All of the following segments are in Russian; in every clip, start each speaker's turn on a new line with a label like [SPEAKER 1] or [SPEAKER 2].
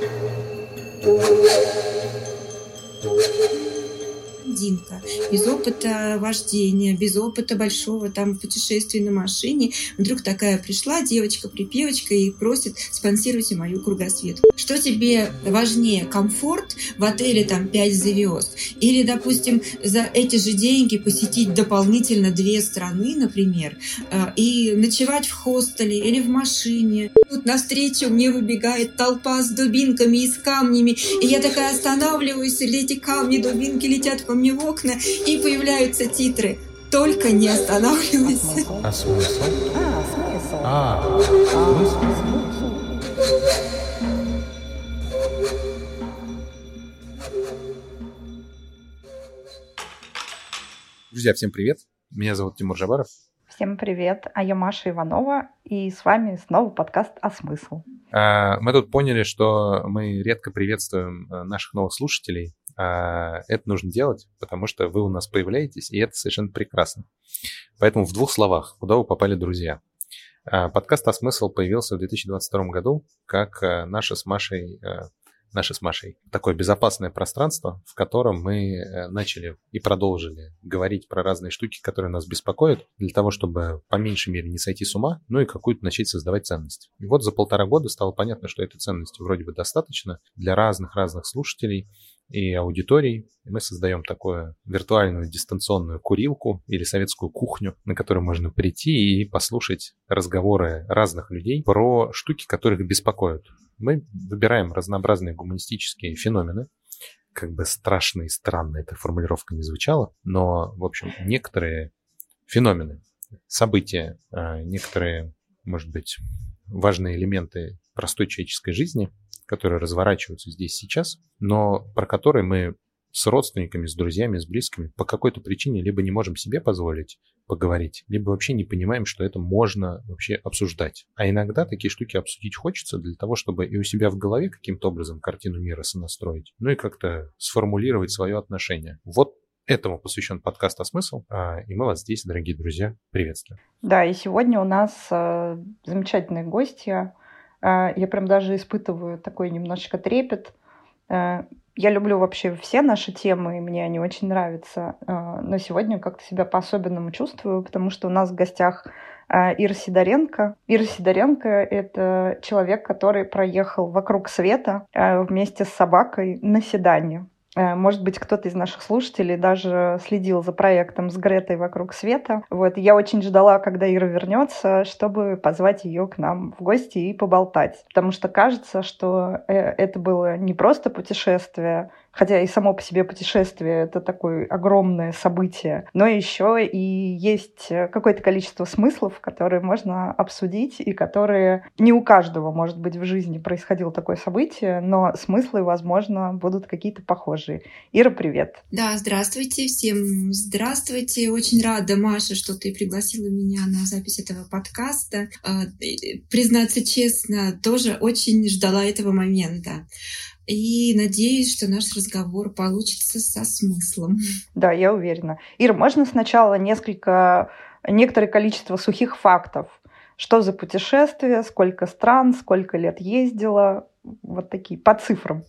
[SPEAKER 1] Thank блондинка, без опыта вождения, без опыта большого там путешествия на машине. Вдруг такая пришла девочка-припевочка и просит спонсируйте мою кругосветку. Что тебе важнее, комфорт в отеле там 5 звезд? Или, допустим, за эти же деньги посетить дополнительно две страны, например, э, и ночевать в хостеле или в машине. Тут навстречу мне выбегает толпа с дубинками и с камнями, и я такая останавливаюсь, или эти камни, дубинки летят по мне в окна, и появляются титры. Только не останавливайся.
[SPEAKER 2] А смысл?
[SPEAKER 3] А, смысл.
[SPEAKER 2] А, смысл? Друзья, всем привет. Меня зовут Тимур Жабаров.
[SPEAKER 3] Всем привет, а я Маша Иванова, и с вами снова подкаст «А смысл?».
[SPEAKER 2] А, Мы тут поняли, что мы редко приветствуем э, наших новых слушателей. А, Это нужно делать, потому что вы у нас появляетесь, и это совершенно прекрасно. Поэтому в двух словах, куда вы попали, друзья? Подкаст «А смысл» появился в 2022 году, как э, наша с Машей наше с Машей, такое безопасное пространство, в котором мы э, начали и продолжили говорить про разные штуки, которые нас беспокоят, для того, чтобы по меньшей мере не сойти с ума, ну и какую-то начать создавать ценность. И вот за полтора года стало понятно, что этой ценности вроде бы достаточно для разных-разных слушателей, и аудиторий. Мы создаем такую виртуальную дистанционную курилку или советскую кухню, на которую можно прийти и послушать разговоры разных людей про штуки, которые их беспокоят. Мы выбираем разнообразные гуманистические феномены, как бы страшно и странно эта формулировка не звучала, но, в общем, некоторые феномены, события, а, некоторые, может быть, важные элементы простой человеческой жизни, которые разворачиваются здесь сейчас, но про которые мы с родственниками, с друзьями, с близкими по какой-то причине либо не можем себе позволить поговорить, либо вообще не понимаем, что это можно вообще обсуждать. А иногда такие штуки обсудить хочется для того, чтобы и у себя в голове каким-то образом картину мира сонастроить, ну и как-то сформулировать свое отношение. Вот Этому посвящен подкаст «А смысл?», а, и мы вас здесь, дорогие друзья, приветствуем.
[SPEAKER 3] Да, и сегодня у нас э, замечательные гости. Э, я прям даже испытываю такой немножечко трепет. Э, я люблю вообще все наши темы, и мне они очень нравятся. Э, но сегодня как-то себя по-особенному чувствую, потому что у нас в гостях Ира Сидоренко. Ира Сидоренко — это человек, который проехал вокруг света вместе с собакой на седане. Э, может быть, кто-то из наших слушателей даже следил за проектом с Гретой «Вокруг света». Вот, я очень ждала, когда Ира вернется, чтобы позвать ее к нам в гости и поболтать. Потому что кажется, что э, это было не просто путешествие, хотя и само по себе путешествие это такое огромное событие, но еще и есть какое-то количество смыслов, которые можно обсудить и которые не у каждого, может быть, в жизни происходило такое событие, но смыслы, возможно, будут какие-то похожие. Ира, привет.
[SPEAKER 1] Да, здравствуйте, всем здравствуйте. Очень рада, Маша, что ты пригласила меня на запись этого подкаста. А, признаться честно, тоже очень ждала этого момента. И надеюсь, что наш разговор получится со смыслом.
[SPEAKER 3] Да, я уверена. Ира, можно сначала несколько, некоторое количество сухих фактов? Что за путешествие, сколько стран, сколько лет ездила, вот такие, по цифрам.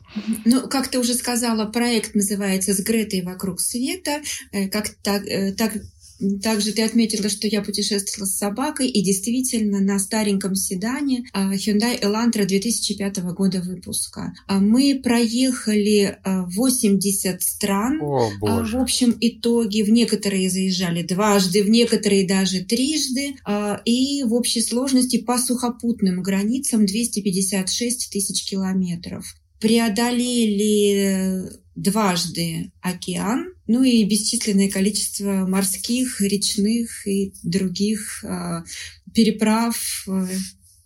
[SPEAKER 1] Ну, как ты уже сказала, проект называется «С Гретой вокруг света». Э, как так, э, так также ты отметила, что я путешествовала с собакой, и действительно на стареньком седане а, Hyundai Elantra 2005 года выпуска. А, мы проехали 80 а, стран.
[SPEAKER 2] О, боже.
[SPEAKER 1] В общем итоге в некоторые заезжали дважды, в некоторые даже трижды. И в общей сложности по сухопутным границам 256 тысяч километров. Преодолели дважды океан, ну и бесчисленное количество морских, речных и других э, переправ э,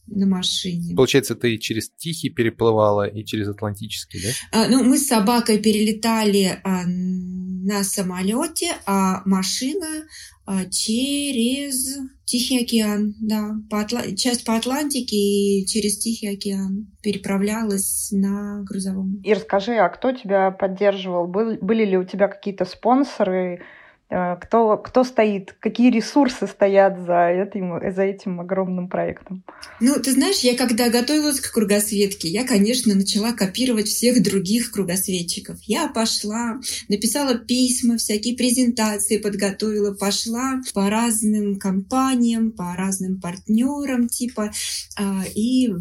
[SPEAKER 1] на машине.
[SPEAKER 2] Получается, ты через Тихий переплывала и через Атлантический, да?
[SPEAKER 1] А, ну, мы с собакой перелетали а, на самолете, а машина а, через Тихий океан, да, по Атла... часть по Атлантике и через Тихий океан переправлялась на грузовом.
[SPEAKER 3] И расскажи, а кто тебя поддерживал? Был, были ли у тебя какие-то спонсоры? Э, кто, кто стоит, какие ресурсы стоят за этим, за этим огромным проектом?
[SPEAKER 1] Ну, ты знаешь, я когда готовилась к кругосветке, я, конечно, начала копировать всех других кругосветчиков. Я пошла, написала письма, всякие презентации подготовила, пошла по разным компаниям, по разным партнерам типа, а, и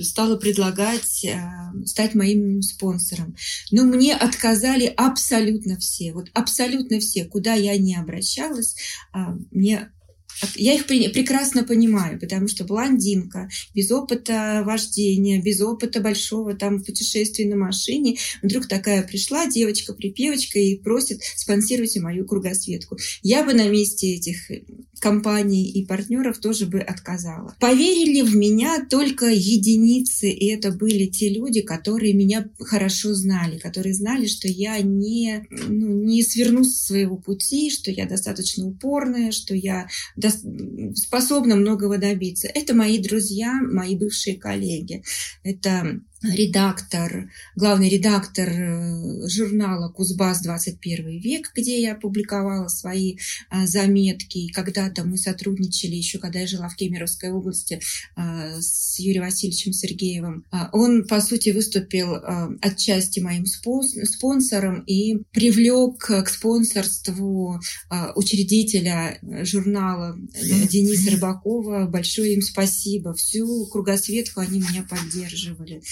[SPEAKER 1] стала предлагать а, стать моим спонсором. Но мне отказали абсолютно все, вот абсолютно все, куда я не обращалась, а, мне я их прекрасно понимаю, потому что блондинка, без опыта вождения, без опыта большого там путешествия на машине, вдруг такая пришла девочка-припевочка и просит спонсируйте мою кругосветку. Я бы на месте этих компаний и партнеров тоже бы отказала. Поверили в меня только единицы, и это были те люди, которые меня хорошо знали, которые знали, что я не, ну, не сверну с своего пути, что я достаточно упорная, что я способна многого добиться. Это мои друзья, мои бывшие коллеги. Это редактор, главный редактор э, журнала «Кузбасс 21 век», где я публиковала свои а, заметки. И когда-то мы сотрудничали, еще когда я жила в Кемеровской области, а, с Юрием Васильевичем Сергеевым. Он, по сути, выступил отчасти моим спонсором и привлек к спонсорству учредителя журнала Дениса Рыбакова. Большое им спасибо. Всю кругосветку они меня поддерживали.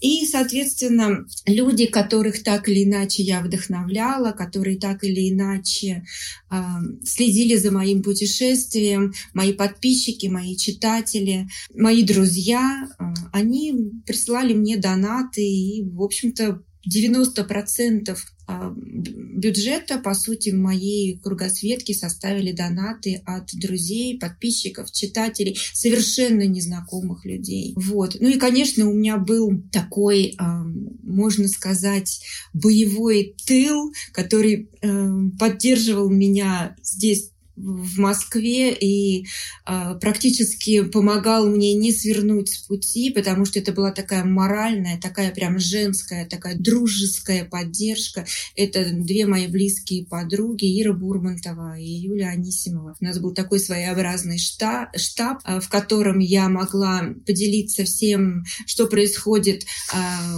[SPEAKER 1] И, соответственно, люди, которых так или иначе я вдохновляла, которые так или иначе э, следили за моим путешествием, мои подписчики, мои читатели, мои друзья, э, они присылали мне донаты и, в общем-то, 90% а, бюджета, по сути, моей кругосветки составили донаты от друзей, подписчиков, читателей, совершенно незнакомых людей. Вот. Ну и, конечно, у меня был такой, а, можно сказать, боевой тыл, который а, поддерживал меня здесь в Москве и э, практически помогал мне не свернуть с пути, потому что это была такая моральная, такая прям женская, такая дружеская поддержка. Это две мои близкие подруги, Ира Бурмантова и Юля Анисимова. У нас был такой своеобразный штаб, штаб э, в котором я могла поделиться всем, что происходит э,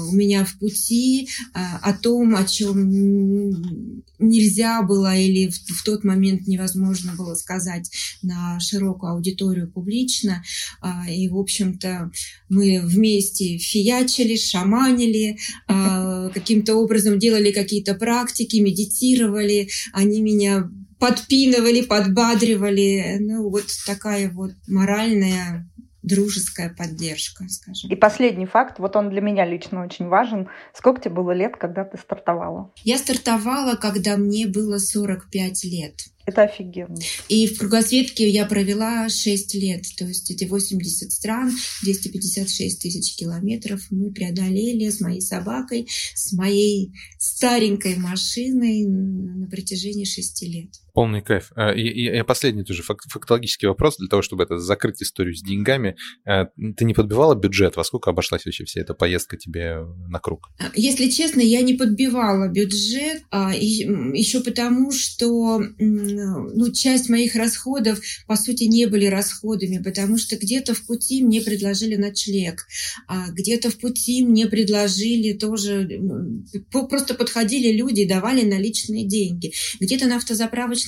[SPEAKER 1] у меня в пути, э, о том, о чем нельзя было или в, в тот момент невозможно можно было сказать на широкую аудиторию публично. А, и, в общем-то, мы вместе фиячили, шаманили, а, каким-то образом делали какие-то практики, медитировали. Они меня подпинывали, подбадривали. Ну, вот такая вот моральная дружеская поддержка, скажем.
[SPEAKER 3] И последний факт, вот он для меня лично очень важен. Сколько тебе было лет, когда ты стартовала?
[SPEAKER 1] Я стартовала, когда мне было 45 лет.
[SPEAKER 3] Это офигенно.
[SPEAKER 1] И в кругосветке я провела 6 лет, то есть эти 80 стран, 256 тысяч километров мы преодолели с моей собакой, с моей старенькой машиной на протяжении 6 лет.
[SPEAKER 2] Полный кайф. А, и, и, последний тоже фактологический вопрос для того, чтобы это закрыть историю с деньгами. А, ты не подбивала бюджет? Во сколько обошлась вообще вся эта поездка тебе на круг?
[SPEAKER 1] Если честно, я не подбивала бюджет, еще потому, что ну, часть моих расходов, по сути, не были расходами, потому что где-то в пути мне предложили ночлег, а где-то в пути мне предложили тоже, просто подходили люди и давали наличные деньги. Где-то на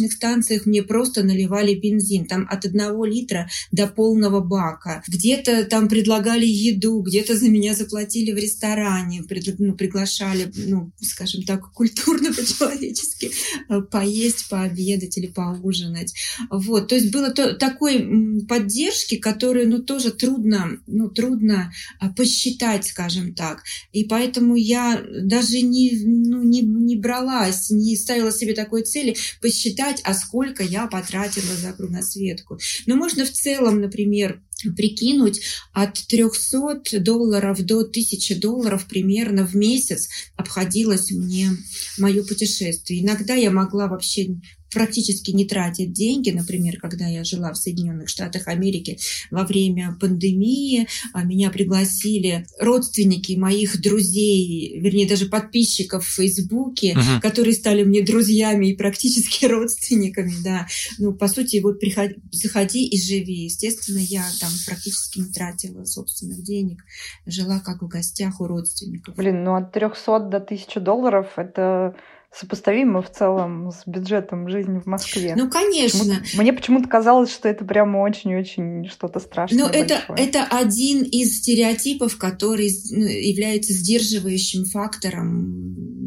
[SPEAKER 1] автозаправочных станциях мне просто наливали бензин, там от одного литра до полного бака. Где-то там предлагали еду, где-то за меня заплатили в ресторане, ну, приглашали, ну, скажем так, культурно, по-человечески э, поесть, пообедать или поужинать. Вот, то есть было то, такой поддержки, которую, ну, тоже трудно, ну, трудно а, посчитать, скажем так. И поэтому я даже не, ну, не, не бралась, не ставила себе такой цели посчитать, а сколько я потратила за кругосветку. Но можно в целом, например, прикинуть, от 300 долларов до 1000 долларов примерно в месяц обходилось мне мое путешествие. Иногда я могла вообще практически не тратить деньги. Например, когда я жила в Соединенных Штатах Америки во время пандемии, а, меня пригласили родственники моих друзей, вернее, даже подписчиков в Фейсбуке, uh-huh. которые стали мне друзьями и практически родственниками, да. Ну, по сути, вот приходи, заходи и живи. Естественно, я там практически не тратила собственных денег, жила как в гостях у родственников.
[SPEAKER 3] Блин, ну от 300 до 1000 долларов это сопоставимо в целом с бюджетом жизни в Москве.
[SPEAKER 1] Ну, конечно.
[SPEAKER 3] Почему мне почему-то казалось, что это прямо очень-очень что-то страшное.
[SPEAKER 1] Ну, это, это один из стереотипов, который ну, является сдерживающим фактором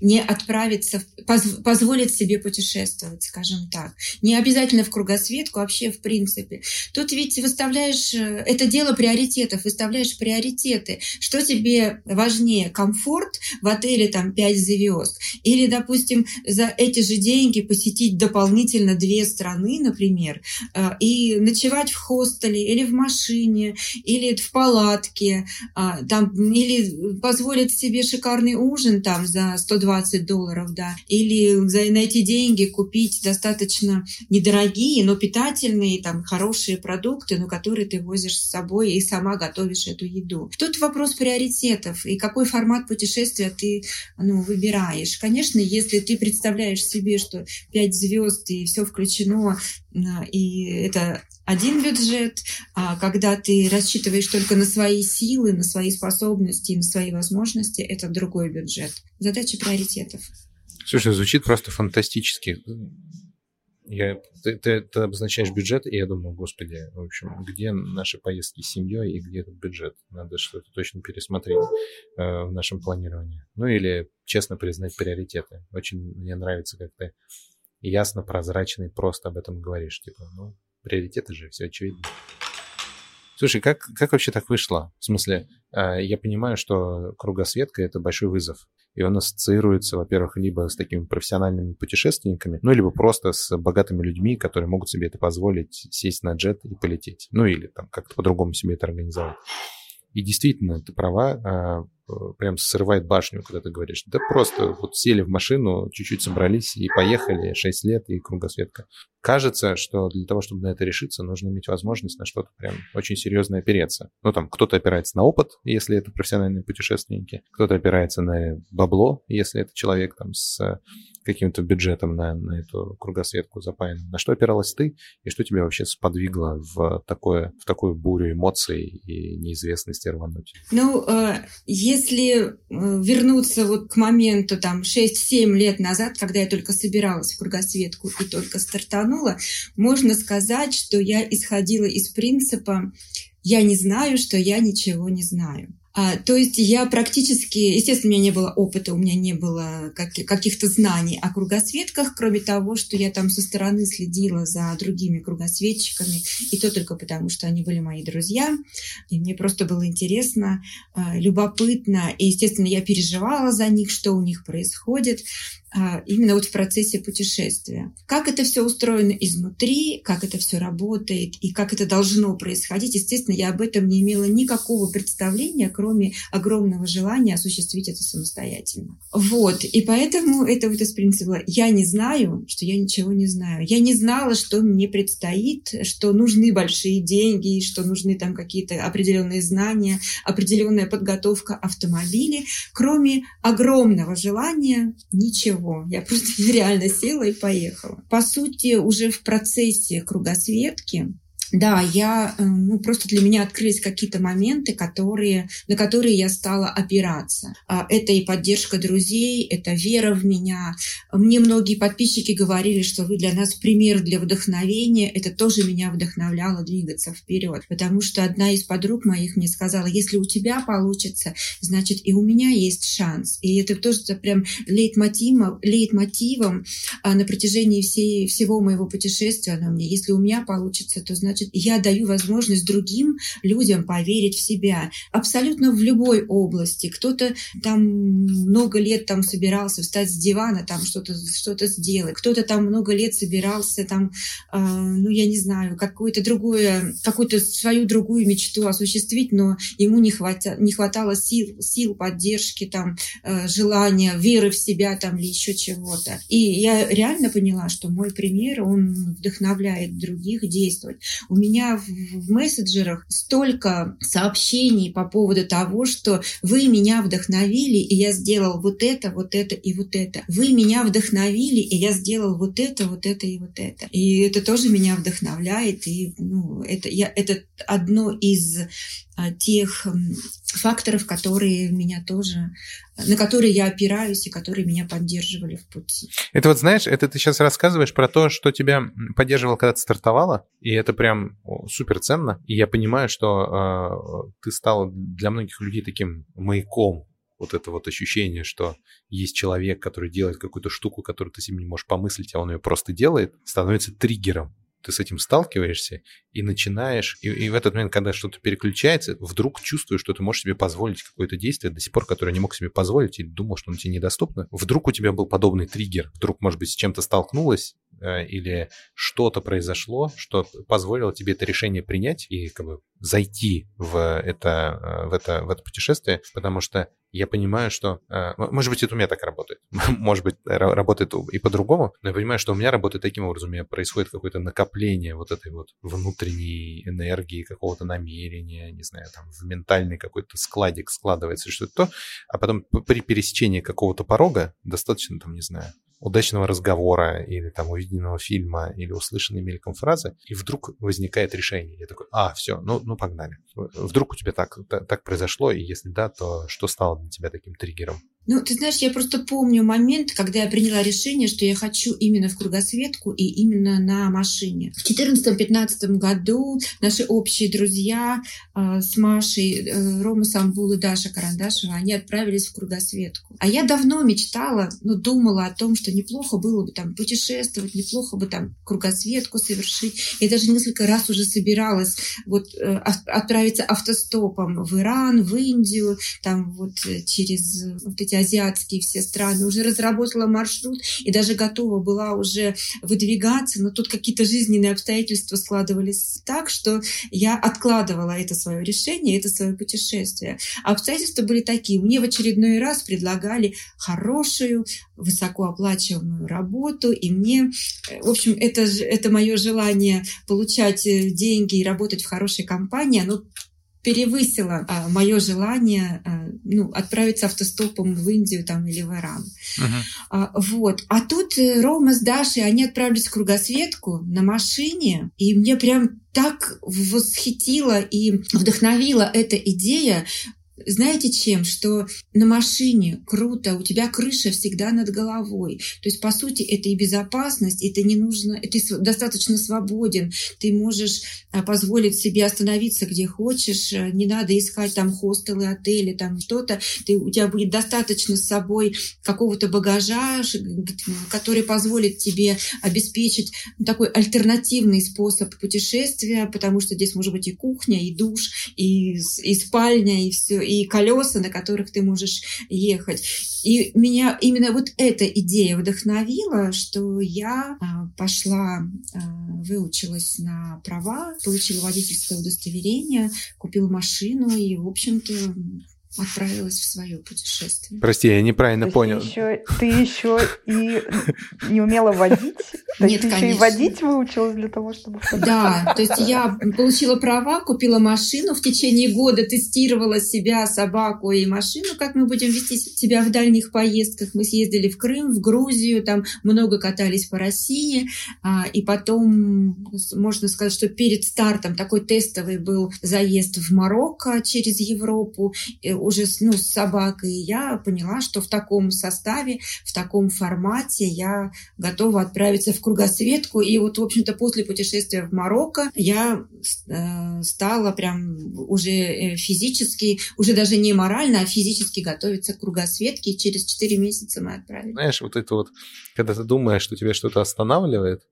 [SPEAKER 1] не отправиться, поз, позволить себе путешествовать, скажем так. Не обязательно в кругосветку, вообще в принципе. Тут ведь выставляешь, э, это дело приоритетов, выставляешь приоритеты. Что тебе важнее, комфорт в отеле там 5 звезд или допустим, за эти же деньги посетить дополнительно две страны, например, э, и ночевать в хостеле или в машине, или в палатке, а, там, или позволить себе шикарный ужин там за 120 долларов, да, или за, на эти деньги купить достаточно недорогие, но питательные, там, хорошие продукты, но которые ты возишь с собой и сама готовишь эту еду. Тут вопрос приоритетов и какой формат путешествия ты ну, выбираешь. Конечно, если ты представляешь себе, что 5 звезд и все включено, и это один бюджет, а когда ты рассчитываешь только на свои силы, на свои способности, на свои возможности, это другой бюджет. Задача приоритетов.
[SPEAKER 2] Слушай, звучит просто фантастически. Я, ты, ты, ты обозначаешь бюджет, и я думаю, господи, в общем, где наши поездки с семьей и где этот бюджет? Надо что-то точно пересмотреть э, в нашем планировании. Ну или честно признать приоритеты. Очень мне нравится, как ты ясно, прозрачно и просто об этом говоришь. Типа, ну, приоритеты же, все очевидно. Слушай, как, как вообще так вышло? В смысле, э, я понимаю, что кругосветка — это большой вызов и он ассоциируется, во-первых, либо с такими профессиональными путешественниками, ну, либо просто с богатыми людьми, которые могут себе это позволить, сесть на джет и полететь. Ну, или там как-то по-другому себе это организовать. И действительно, ты права, а, прям срывает башню, когда ты говоришь. Да просто вот сели в машину, чуть-чуть собрались и поехали, 6 лет и кругосветка. Кажется, что для того, чтобы на это решиться, нужно иметь возможность на что-то прям очень серьезно опереться. Ну, там, кто-то опирается на опыт, если это профессиональные путешественники, кто-то опирается на бабло, если это человек там с каким-то бюджетом на, на эту кругосветку запаян. На что опиралась ты и что тебя вообще сподвигло в, такое, в такую бурю эмоций и неизвестности рвануть?
[SPEAKER 1] Ну, э, если э, вернуться вот к моменту там 6-7 лет назад, когда я только собиралась в кругосветку и только стартанула, можно сказать, что я исходила из принципа «я не знаю, что я ничего не знаю». А, то есть я практически, естественно, у меня не было опыта, у меня не было как, каких-то знаний о кругосветках, кроме того, что я там со стороны следила за другими кругосветчиками, и то только потому, что они были мои друзья, и мне просто было интересно, а, любопытно, и, естественно, я переживала за них, что у них происходит. А, именно вот в процессе путешествия. Как это все устроено изнутри, как это все работает и как это должно происходить. Естественно, я об этом не имела никакого представления, кроме огромного желания осуществить это самостоятельно. Вот. И поэтому это вот из принципа «я не знаю, что я ничего не знаю». Я не знала, что мне предстоит, что нужны большие деньги, что нужны там какие-то определенные знания, определенная подготовка автомобилей. Кроме огромного желания ничего ничего. Я просто реально села и поехала. По сути, уже в процессе кругосветки да, я, э, ну, просто для меня открылись какие-то моменты, которые, на которые я стала опираться. А, это и поддержка друзей, это вера в меня. Мне многие подписчики говорили, что вы для нас пример для вдохновения. Это тоже меня вдохновляло двигаться вперед. Потому что одна из подруг моих мне сказала, если у тебя получится, значит и у меня есть шанс. И это тоже прям лейтмотивом, лейтмотивом а, на протяжении всей, всего моего путешествия. Она мне, если у меня получится, то значит значит, я даю возможность другим людям поверить в себя. Абсолютно в любой области. Кто-то там много лет там собирался встать с дивана, там что-то что сделать. Кто-то там много лет собирался там, э, ну, я не знаю, какое-то другое, какую-то свою другую мечту осуществить, но ему не, хвата, не хватало сил, сил, поддержки, там, э, желания, веры в себя там или еще чего-то. И я реально поняла, что мой пример, он вдохновляет других действовать. У меня в, в мессенджерах столько сообщений по поводу того, что вы меня вдохновили, и я сделал вот это, вот это и вот это. Вы меня вдохновили, и я сделал вот это, вот это и вот это. И это тоже меня вдохновляет, и ну, это, я, это одно из тех факторов, которые меня тоже, на которые я опираюсь и которые меня поддерживали в пути.
[SPEAKER 2] Это вот знаешь, это ты сейчас рассказываешь про то, что тебя поддерживал, когда ты стартовала, и это прям супер ценно. И я понимаю, что э, ты стала для многих людей таким маяком. Вот это вот ощущение, что есть человек, который делает какую-то штуку, которую ты себе не можешь помыслить, а он ее просто делает, становится триггером ты с этим сталкиваешься и начинаешь, и, и в этот момент, когда что-то переключается, вдруг чувствуешь, что ты можешь себе позволить какое-то действие до сих пор, которое не мог себе позволить и думал, что оно тебе недоступно. Вдруг у тебя был подобный триггер, вдруг, может быть, с чем-то столкнулась, или что-то произошло, что позволило тебе это решение принять и как бы зайти в это, э, в это, в это путешествие, потому что я понимаю, что... Э, может быть, это у меня так работает. Может быть, работает и по-другому, но я понимаю, что у меня работает таким образом. У меня происходит какое-то накопление вот этой вот внутренней энергии, какого-то намерения, не знаю, там в ментальный какой-то складик складывается что-то то, а потом при пересечении какого-то порога достаточно, там, не знаю, удачного разговора или там увиденного фильма или услышанной мельком фразы, и вдруг возникает решение. Я такой, а, все, ну, ну погнали. Вдруг у тебя так, так, так произошло, и если да, то что стало для тебя таким триггером?
[SPEAKER 1] Ну, ты знаешь, я просто помню момент, когда я приняла решение, что я хочу именно в кругосветку и именно на машине. В 2014-2015 году наши общие друзья э, с Машей, э, Рома Самбул и Даша Карандашева, они отправились в кругосветку. А я давно мечтала, ну, думала о том, что неплохо было бы там путешествовать, неплохо бы там кругосветку совершить. Я даже несколько раз уже собиралась вот э, отправиться автостопом в Иран, в Индию, там вот э, через вот эти эти азиатские все страны, уже разработала маршрут и даже готова была уже выдвигаться, но тут какие-то жизненные обстоятельства складывались так, что я откладывала это свое решение, это свое путешествие. А обстоятельства были такие. Мне в очередной раз предлагали хорошую, высокооплачиваемую работу, и мне, в общем, это, это мое желание получать э, деньги и работать в хорошей компании, оно перевысило а, мое желание а, ну, отправиться автостопом в Индию там, или в Иран. Uh-huh. А, вот. А тут э, Рома с Дашей, они отправились в кругосветку на машине, и мне прям так восхитила и вдохновила эта идея знаете чем? Что на машине круто, у тебя крыша всегда над головой. То есть, по сути, это и безопасность, это не нужно, ты достаточно свободен, ты можешь а, позволить себе остановиться где хочешь, э, не надо искать там хостелы, отели, там что-то. Ты, у тебя будет достаточно с собой какого-то багажа, который позволит тебе обеспечить такой альтернативный способ путешествия, потому что здесь может быть и кухня, и душ, и, и спальня, и все, и колеса, на которых ты можешь ехать. И меня именно вот эта идея вдохновила, что я а, пошла, а, выучилась на права, получила водительское удостоверение, купила машину и, в общем-то, отправилась в свое путешествие.
[SPEAKER 2] Прости, я неправильно понял.
[SPEAKER 3] Ты еще, ты еще и не умела водить? То
[SPEAKER 1] Нет,
[SPEAKER 3] ты
[SPEAKER 1] конечно.
[SPEAKER 3] еще и водить выучилась для того, чтобы...
[SPEAKER 1] Да, то есть я получила права, купила машину, в течение года тестировала себя, собаку и машину, как мы будем вести себя в дальних поездках. Мы съездили в Крым, в Грузию, там много катались по России, а, и потом, можно сказать, что перед стартом такой тестовый был заезд в Марокко через Европу, уже ну, с собакой. Я поняла, что в таком составе, в таком формате я готова отправиться в кругосветку. И вот, в общем-то, после путешествия в Марокко я э, стала прям уже э, физически, уже даже не морально, а физически готовиться к кругосветке. И через 4 месяца мы отправились.
[SPEAKER 2] Знаешь, вот это вот, когда ты думаешь, что тебя что-то останавливает,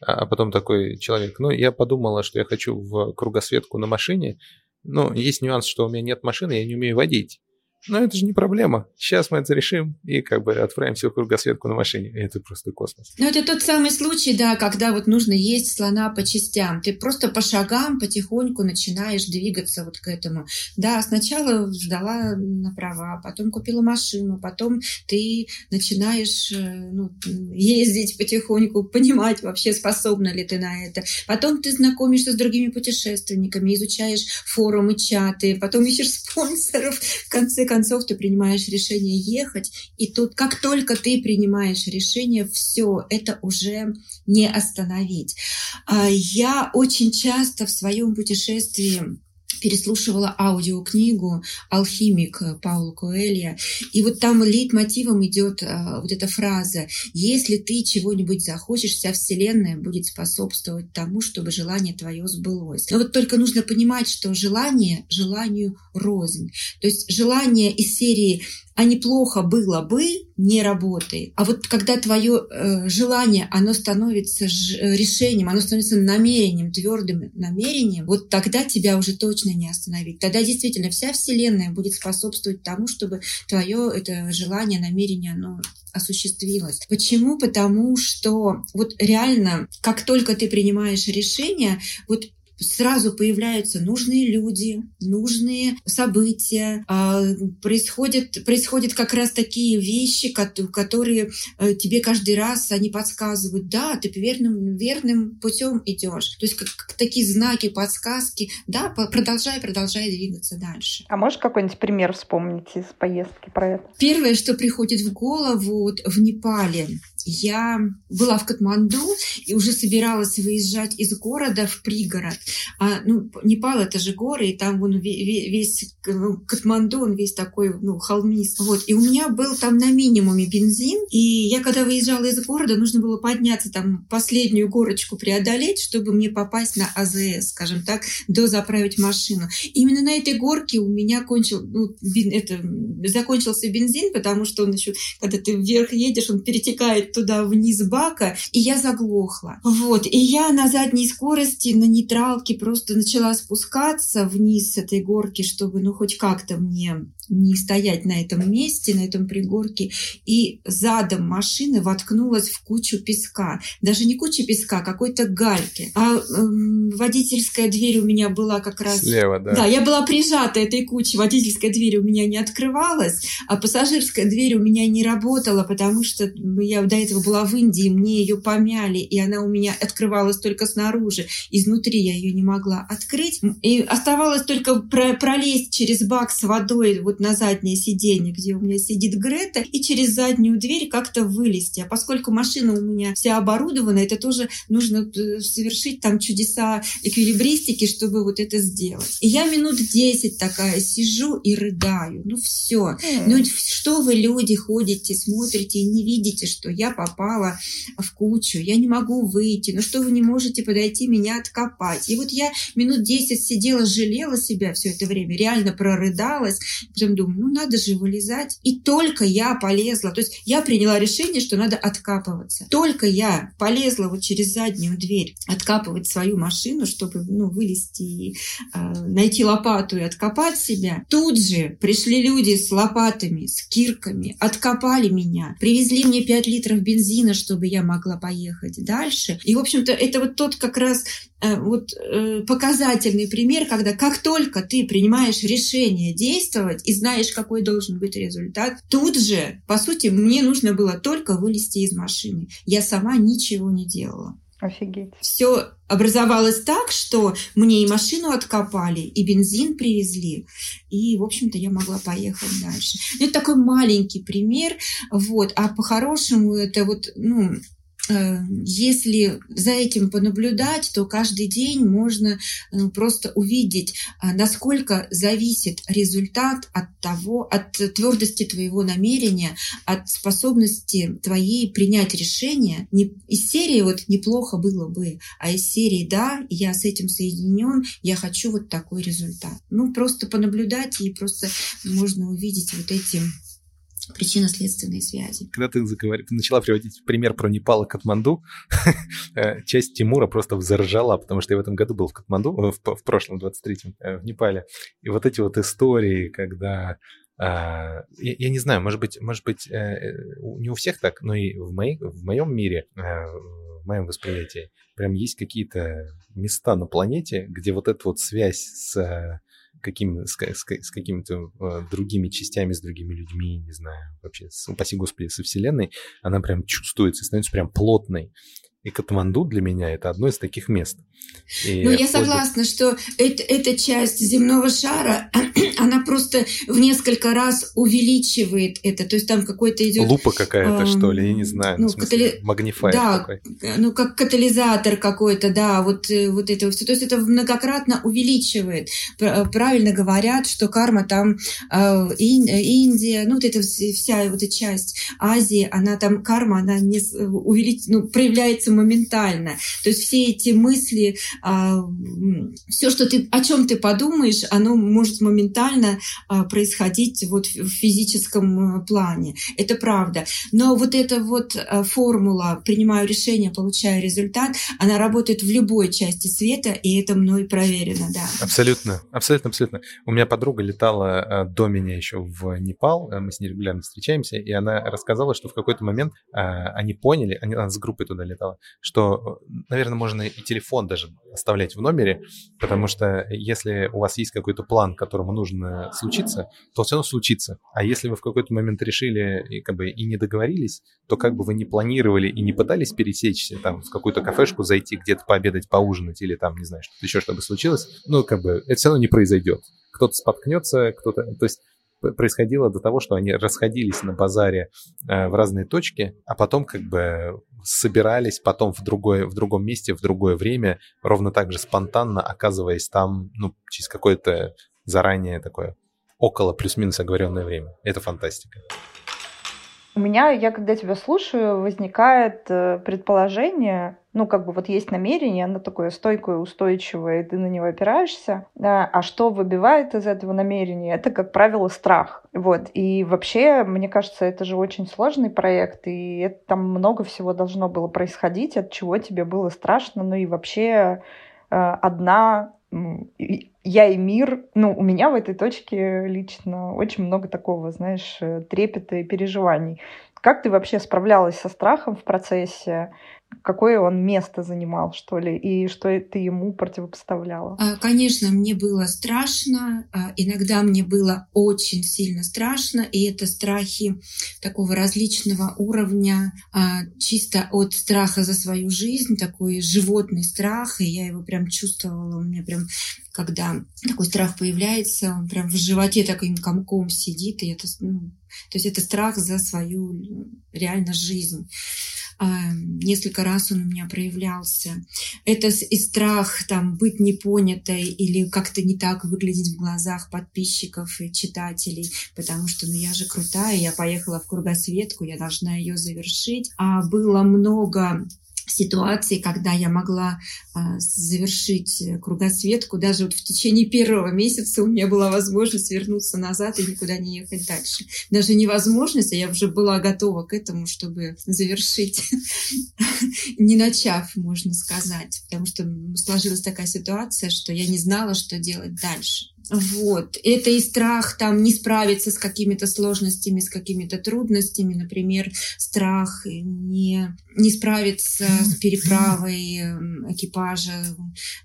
[SPEAKER 2] А потом такой человек, ну, я подумала, что я хочу в кругосветку на машине, но есть нюанс, что у меня нет машины, я не умею водить. Но это же не проблема. Сейчас мы это решим и как бы отправимся в кругосветку на машине. Это просто космос.
[SPEAKER 1] Ну, это тот самый случай, да, когда вот нужно есть слона по частям. Ты просто по шагам потихоньку начинаешь двигаться вот к этому. Да, сначала сдала на права, потом купила машину, потом ты начинаешь э, ну, ездить потихоньку, понимать вообще, способна ли ты на это. Потом ты знакомишься с другими путешественниками, изучаешь форумы, чаты, потом ищешь спонсоров. В конце концов, концов ты принимаешь решение ехать, и тут как только ты принимаешь решение, все, это уже не остановить. А я очень часто в своем путешествии переслушивала аудиокнигу «Алхимик» Паула Коэлья. И вот там лейтмотивом идет а, вот эта фраза «Если ты чего-нибудь захочешь, вся Вселенная будет способствовать тому, чтобы желание твое сбылось». Но вот только нужно понимать, что желание желанию рознь. То есть желание из серии а неплохо было бы, не работает. А вот когда твое э, желание, оно становится ж, э, решением, оно становится намерением, твердым намерением, вот тогда тебя уже точно не остановить. Тогда действительно вся Вселенная будет способствовать тому, чтобы твое это желание, намерение, оно осуществилось. Почему? Потому что вот реально, как только ты принимаешь решение, вот сразу появляются нужные люди, нужные события, а, происходят, происходят как раз такие вещи, которые э, тебе каждый раз они подсказывают, да, ты верным, верным путем идешь. То есть как, как такие знаки, подсказки, да, продолжай, продолжай двигаться дальше.
[SPEAKER 3] А можешь какой-нибудь пример вспомнить из поездки про это?
[SPEAKER 1] Первое, что приходит в голову вот в Непале, я была в Катманду и уже собиралась выезжать из города в пригород. А, ну, Непал — это же горы, и там вон весь ну, Катманду, он весь такой, ну, холмист. Вот. И у меня был там на минимуме бензин, и я, когда выезжала из города, нужно было подняться там последнюю горочку преодолеть, чтобы мне попасть на АЗС, скажем так, дозаправить машину. Именно на этой горке у меня кончил, ну, это, закончился бензин, потому что он еще, когда ты вверх едешь, он перетекает туда вниз бака, и я заглохла. Вот, и я на задней скорости, на нейтралке просто начала спускаться вниз с этой горки, чтобы, ну, хоть как-то мне не стоять на этом месте, на этом пригорке, и задом машины воткнулась в кучу песка. Даже не куча песка, а какой-то гальки. А эм, водительская дверь у меня была как раз...
[SPEAKER 2] Слева, да.
[SPEAKER 1] Да, я была прижата этой кучей. Водительская дверь у меня не открывалась, а пассажирская дверь у меня не работала, потому что я до этого была в Индии, мне ее помяли, и она у меня открывалась только снаружи. Изнутри я ее не могла открыть. И оставалось только пролезть через бак с водой вот на заднее сиденье, где у меня сидит Грета, и через заднюю дверь как-то вылезти. А поскольку машина у меня вся оборудована, это тоже нужно э, совершить там чудеса эквилибристики, чтобы вот это сделать. И я минут 10 такая сижу и рыдаю. Ну все. Ну что вы, люди, ходите, смотрите и не видите, что я попала в кучу, я не могу выйти, ну что вы не можете подойти меня откопать. И вот я минут 10 сидела, жалела себя все это время, реально прорыдалась, потом думаю, ну надо же вылезать. И только я полезла, то есть я приняла решение, что надо откапываться. Только я полезла вот через заднюю дверь откапывать свою машину, чтобы ну, вылезти и э, найти лопату и откопать себя. Тут же пришли люди с лопатами, с кирками, откопали меня, привезли мне 5 литров бензина, чтобы я могла поехать дальше. И, в общем-то, это вот тот как раз э, вот э, показательный пример, когда как только ты принимаешь решение действовать и знаешь, какой должен быть результат, тут же, по сути, мне нужно было только вылезти из машины. Я сама ничего не делала.
[SPEAKER 3] Офигеть.
[SPEAKER 1] Все образовалось так, что мне и машину откопали, и бензин привезли, и, в общем-то, я могла поехать дальше. Это такой маленький пример, вот, а по-хорошему это вот, ну, если за этим понаблюдать, то каждый день можно э, просто увидеть, а, насколько зависит результат от того, от твердости твоего намерения, от способности твоей принять решение. Не из серии вот неплохо было бы, а из серии да, я с этим соединен, я хочу вот такой результат. Ну, просто понаблюдать и просто можно увидеть вот эти причинно-следственные связи.
[SPEAKER 2] Когда ты заговор... начала приводить пример про Непал и Катманду, э, часть Тимура просто взоржала, потому что я в этом году был в Катманду, в, в прошлом, 23-м, в Непале. И вот эти вот истории, когда а, я, я не знаю, может быть, может быть, не у всех так, но и в, моей, в моем мире, в моем восприятии, прям есть какие-то места на планете, где вот эта вот связь с каким, с, с, с какими-то э, другими частями, с другими людьми, не знаю, вообще, с, упаси господи, со Вселенной, она прям чувствуется, становится прям плотной. И Катманду для меня это одно из таких мест.
[SPEAKER 1] И ну, я согласна, что это, эта часть земного шара, она просто в несколько раз увеличивает это. То есть там какой-то идет...
[SPEAKER 2] Лупа какая-то, э, что ли, я не знаю. Ну, катали... Магнифайер
[SPEAKER 1] да, такой. ну, как катализатор какой-то, да, вот, э, вот это все. То есть это многократно увеличивает. Э, правильно говорят, что карма там э, Индия, ну, вот эта вся вот эта часть Азии, она там, карма, она не увелич... ну, проявляется моментально. То есть все эти мысли, а, все, что ты, о чем ты подумаешь, оно может моментально а, происходить вот в физическом э, плане. Это правда. Но вот эта вот э, формула «принимаю решение, получаю результат», она работает в любой части света, и это мной проверено, да.
[SPEAKER 2] Абсолютно, абсолютно, абсолютно. У меня подруга летала э, до меня еще в Непал, мы с ней регулярно встречаемся, и она рассказала, что в какой-то момент они поняли, она с группой туда летала, что, наверное, можно и телефон даже оставлять в номере, потому что если у вас есть какой-то план, которому нужно случиться, то все равно случится. А если вы в какой-то момент решили и, как бы, и не договорились, то как бы вы не планировали и не пытались пересечься, там, в какую-то кафешку зайти, где-то пообедать, поужинать или там, не знаю, что-то еще, чтобы случилось, ну, как бы, это все равно не произойдет. Кто-то споткнется, кто-то... То есть происходило до того, что они расходились на базаре э, в разные точки, а потом как бы собирались потом в, другое, в другом месте, в другое время, ровно так же спонтанно оказываясь там, ну, через какое-то заранее такое около плюс-минус оговоренное время. Это фантастика.
[SPEAKER 3] У меня, я когда тебя слушаю, возникает э, предположение, ну, как бы вот есть намерение, оно такое стойкое, устойчивое, и ты на него опираешься. Да, а что выбивает из этого намерения, это, как правило, страх. Вот. И вообще, мне кажется, это же очень сложный проект, и это, там много всего должно было происходить, от чего тебе было страшно, ну и вообще э, одна я и мир, ну, у меня в этой точке лично очень много такого, знаешь, э, трепета и переживаний. Как ты вообще справлялась со страхом в процессе? Какое он место занимал, что ли, и что ты ему противопоставляла?
[SPEAKER 1] А, конечно, мне было страшно, а, иногда мне было очень сильно страшно, и это страхи такого различного уровня, а, чисто от страха за свою жизнь, такой животный страх, и я его прям чувствовала, у меня прям когда такой страх появляется, он прям в животе таким комком сидит, и это, ну, то есть это страх за свою реально жизнь. А, несколько раз он у меня проявлялся. Это и страх там быть непонятой или как-то не так выглядеть в глазах подписчиков и читателей, потому что ну я же крутая, я поехала в кругосветку, я должна ее завершить. А было много ситуации, когда я могла завершить кругосветку. Даже вот в течение первого месяца у меня была возможность вернуться назад и никуда не ехать дальше. Даже невозможность, а я уже была готова к этому, чтобы завершить, не начав, можно сказать. Потому что сложилась такая ситуация, что я не знала, что делать дальше. Вот. Это и страх там не справиться с какими-то сложностями, с какими-то трудностями. Например, страх не, не справиться с переправой экипажа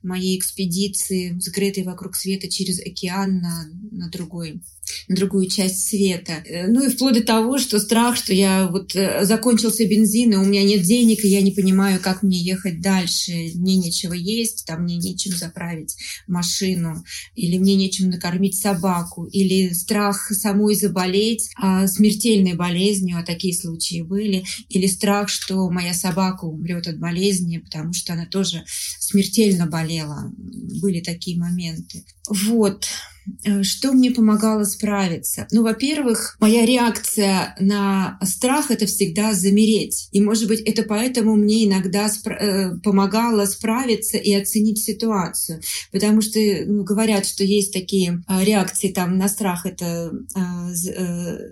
[SPEAKER 1] моей экспедиции, закрытой вокруг света через океан на, на другой на другую часть света. Э, ну и вплоть до того, что страх, что я вот э, закончился бензин, и у меня нет денег, и я не понимаю, как мне ехать дальше. Мне нечего есть, там мне нечем заправить машину, или мне нечем накормить собаку, или страх самой заболеть а, смертельной болезнью, а такие случаи были, или страх, что моя собака умрет от болезни, потому что она тоже смертельно болела. Были такие моменты. Вот. Э, что мне помогало справиться? Ну, во-первых, моя реакция на страх — это всегда замереть. И, может быть, это поэтому мне иногда спра- э, помогало справиться и оценить ситуацию. Потому что ну, говорят, что есть такие э, реакции там на страх — это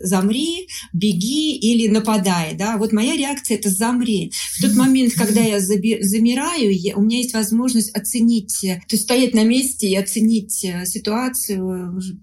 [SPEAKER 1] замри, беги или нападай. Да? Вот моя реакция — это замри. В тот момент, когда я замираю, я, у меня есть возможность оценить, то есть стоять на месте и оценить ситуацию,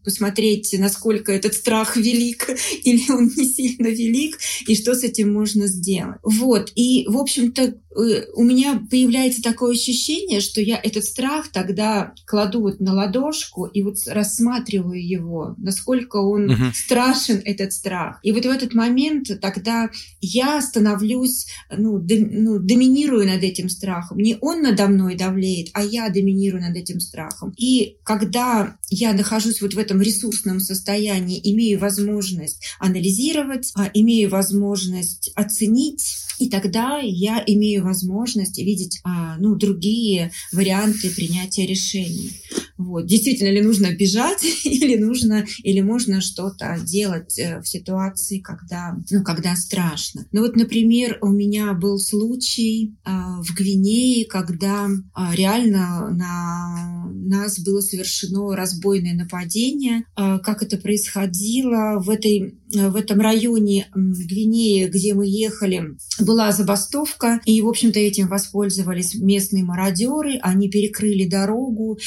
[SPEAKER 1] посмотреть, насколько этот страх велик или он не сильно велик, и что с этим можно сделать. Вот. И, в общем-то, у меня появляется такое ощущение, что я этот страх тогда кладу вот на ладошку и вот рассматриваю его, насколько он угу. страшен, этот страх. И вот в этот момент тогда я становлюсь, ну, дом, ну, доминирую над этим страхом. Не он надо мной давлеет, а я доминирую над этим страхом. И когда я нахожусь вот в этом ресурсном состоянии, имею возможность анализировать, а, имею возможность оценить, и тогда я имею возможность видеть а, ну, другие варианты принятия решений. Вот. Действительно ли нужно бежать или нужно, или можно что-то делать э, в ситуации, когда, ну, когда страшно. Ну вот, например, у меня был случай а, в Гвинее, когда а, реально на нас было совершено разбойное нападение. А, как это происходило в этой в этом районе Гвинеи, где мы ехали, была забастовка, и, в общем-то, этим воспользовались местные мародеры, они перекрыли дорогу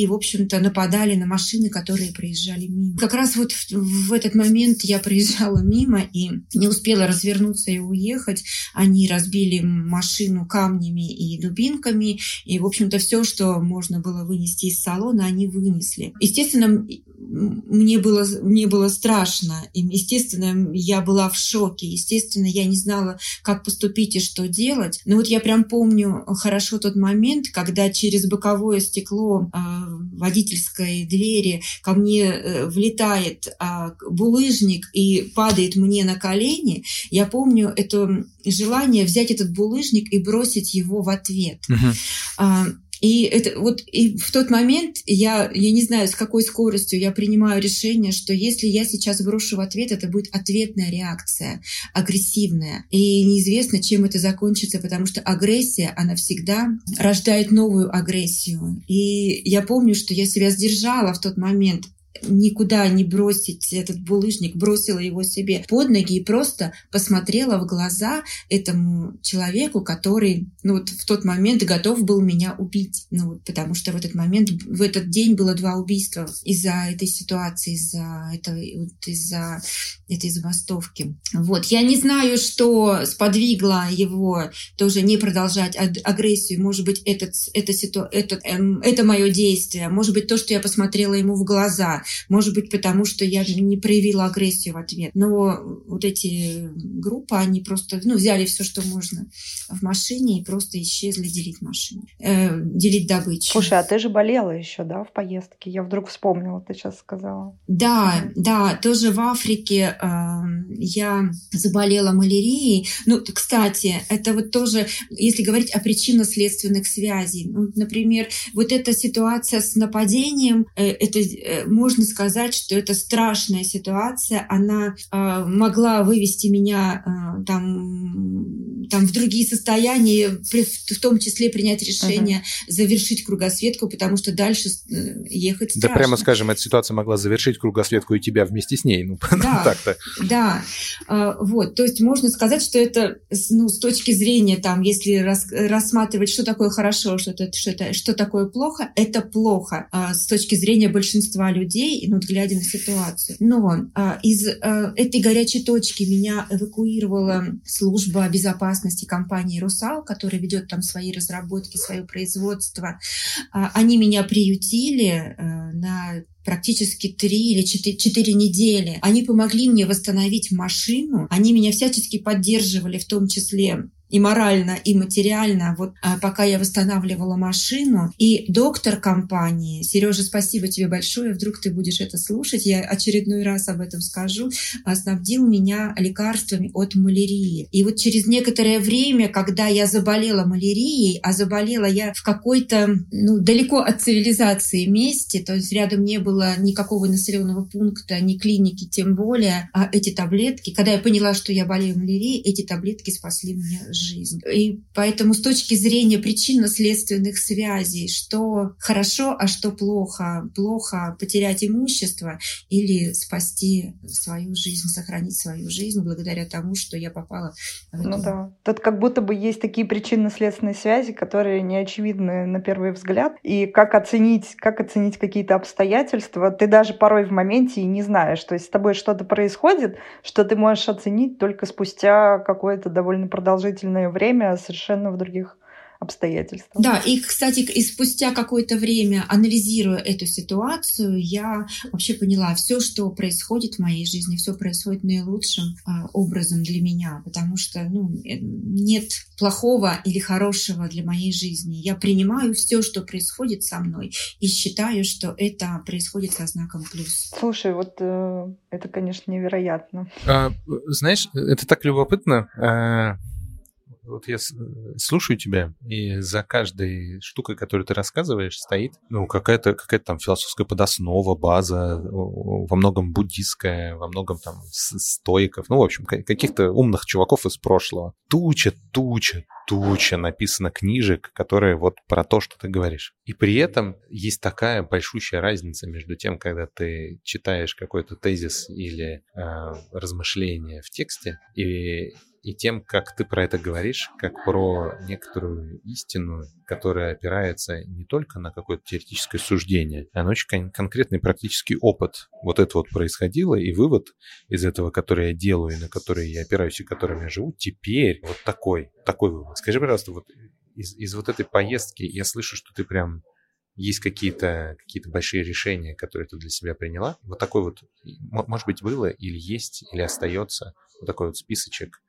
[SPEAKER 1] и, в общем-то, нападали на машины, которые проезжали мимо. Как раз вот в, в этот момент я проезжала мимо и не успела развернуться и уехать. Они разбили машину камнями и дубинками, и, в общем-то, все, что можно было вынести из салона, они вынесли. Естественно, мне было, мне было страшно. И, естественно, я была в шоке. Естественно, я не знала, как поступить и что делать. Но вот я прям помню хорошо тот момент, когда через боковое стекло э, водительской двери ко мне э, влетает э, булыжник и падает мне на колени. Я помню это желание взять этот булыжник и бросить его в ответ. Uh-huh. И это вот и в тот момент я, я не знаю, с какой скоростью я принимаю решение, что если я сейчас брошу в ответ, это будет ответная реакция, агрессивная. И неизвестно, чем это закончится, потому что агрессия, она всегда рождает новую агрессию. И я помню, что я себя сдержала в тот момент, никуда не бросить этот булыжник, бросила его себе под ноги и просто посмотрела в глаза этому человеку, который ну, вот в тот момент готов был меня убить. Ну, вот, потому что в этот момент, в этот день было два убийства из-за этой ситуации, из-за этой, вот, из-за этой забастовки. Вот. Я не знаю, что сподвигло его тоже не продолжать агрессию. Может быть, этот, это, ситу... это, эм, это мое действие. Может быть, то, что я посмотрела ему в глаза. Может быть, потому что я не проявила агрессию в ответ. Но вот эти группы, они просто ну, взяли все, что можно в машине и просто исчезли делить машину, э, делить добычу.
[SPEAKER 3] Слушай, а ты же болела еще, да, в поездке? Я вдруг вспомнила, ты сейчас сказала.
[SPEAKER 1] Да, да, тоже в Африке э, я заболела малярией. Ну, кстати, это вот тоже, если говорить о причинно-следственных связей. Ну, например, вот эта ситуация с нападением, э, это э, можно сказать, что это страшная ситуация. Она э, могла вывести меня э, там, там в другие состояния, при, в том числе принять решение uh-huh. завершить кругосветку, потому что дальше э, ехать страшно.
[SPEAKER 2] Да прямо скажем, эта ситуация могла завершить кругосветку и тебя вместе с ней. Ну,
[SPEAKER 1] да, так-то. Да, э, вот. То есть можно сказать, что это ну, с точки зрения, там, если рас, рассматривать, что такое хорошо, что, это, что, это, что такое плохо, это плохо э, с точки зрения большинства людей, ну, глядя на ситуацию. Но э, из этой горячей точки меня эвакуировала служба безопасности компании «Русал», которая ведет там свои разработки, свое производство. Они меня приютили на практически три или четыре недели. Они помогли мне восстановить машину, они меня всячески поддерживали, в том числе и морально, и материально, вот а, пока я восстанавливала машину. И доктор компании, Сережа, спасибо тебе большое, вдруг ты будешь это слушать, я очередной раз об этом скажу, снабдил меня лекарствами от малярии. И вот через некоторое время, когда я заболела малярией, а заболела я в какой-то, ну, далеко от цивилизации месте, то есть рядом не было никакого населенного пункта, ни клиники, тем более, а эти таблетки, когда я поняла, что я болею малярией, эти таблетки спасли мне. И поэтому с точки зрения причинно-следственных связей, что хорошо, а что плохо, плохо потерять имущество или спасти свою жизнь, сохранить свою жизнь благодаря тому, что я попала в
[SPEAKER 3] Ну да. Тут как будто бы есть такие причинно-следственные связи, которые не очевидны на первый взгляд. И как оценить, как оценить какие-то обстоятельства, ты даже порой в моменте и не знаешь. То есть с тобой что-то происходит, что ты можешь оценить только спустя какое-то довольно продолжительное время совершенно в других обстоятельствам.
[SPEAKER 1] Да, и, кстати, и спустя какое-то время, анализируя эту ситуацию, я вообще поняла, все, что происходит в моей жизни, все происходит наилучшим а, образом для меня, потому что ну, э, нет плохого или хорошего для моей жизни. Я принимаю все, что происходит со мной, и считаю, что это происходит со знаком плюс.
[SPEAKER 3] Слушай, вот э, это, конечно, невероятно.
[SPEAKER 2] А, знаешь, это так любопытно. Вот я слушаю тебя, и за каждой штукой, которую ты рассказываешь, стоит ну, какая-то какая там философская подоснова, база, во многом буддистская, во многом там стойков, ну, в общем, каких-то умных чуваков из прошлого. Туча, туча, туча написано книжек, которые вот про то, что ты говоришь. И при этом есть такая большущая разница между тем, когда ты читаешь какой-то тезис или э, размышление в тексте, и и тем, как ты про это говоришь, как про некоторую истину, которая опирается не только на какое-то теоретическое суждение, а на очень кон- конкретный практический опыт. Вот это вот происходило, и вывод из этого, который я делаю, и на который я опираюсь, и которым я живу, теперь вот такой, такой вывод. Скажи, пожалуйста, вот из, из вот этой поездки я слышу, что ты прям есть какие-то какие большие решения, которые ты для себя приняла. Вот такой вот, может быть, было или есть, или остается вот такой вот списочек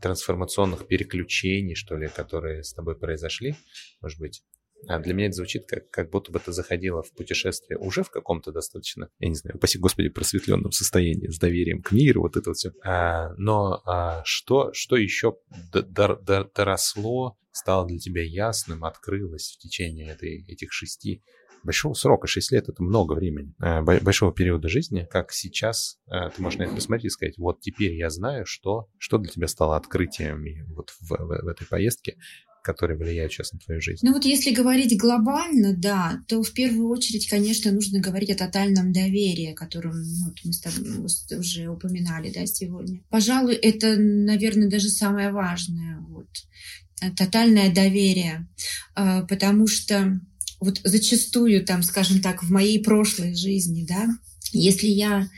[SPEAKER 2] трансформационных переключений, что ли, которые с тобой произошли, может быть. А для меня это звучит как, как будто бы ты заходила в путешествие уже в каком-то достаточно, я не знаю, упаси господи, просветленном состоянии, с доверием к миру, вот это вот все. А, но а, что, что еще доросло, стало для тебя ясным, открылось в течение этой, этих шести большого срока, 6 лет это много времени, э, большого периода жизни, как сейчас э, ты можешь на это посмотреть и сказать, вот теперь я знаю, что, что для тебя стало открытием вот в, в, в этой поездке, которые влияют сейчас на твою жизнь?
[SPEAKER 1] Ну вот если говорить глобально, да, то в первую очередь, конечно, нужно говорить о тотальном доверии, о котором ну, мы с тобой уже упоминали да, сегодня. Пожалуй, это, наверное, даже самое важное. Вот. Тотальное доверие, потому что вот зачастую, там, скажем так, в моей прошлой жизни, да, если я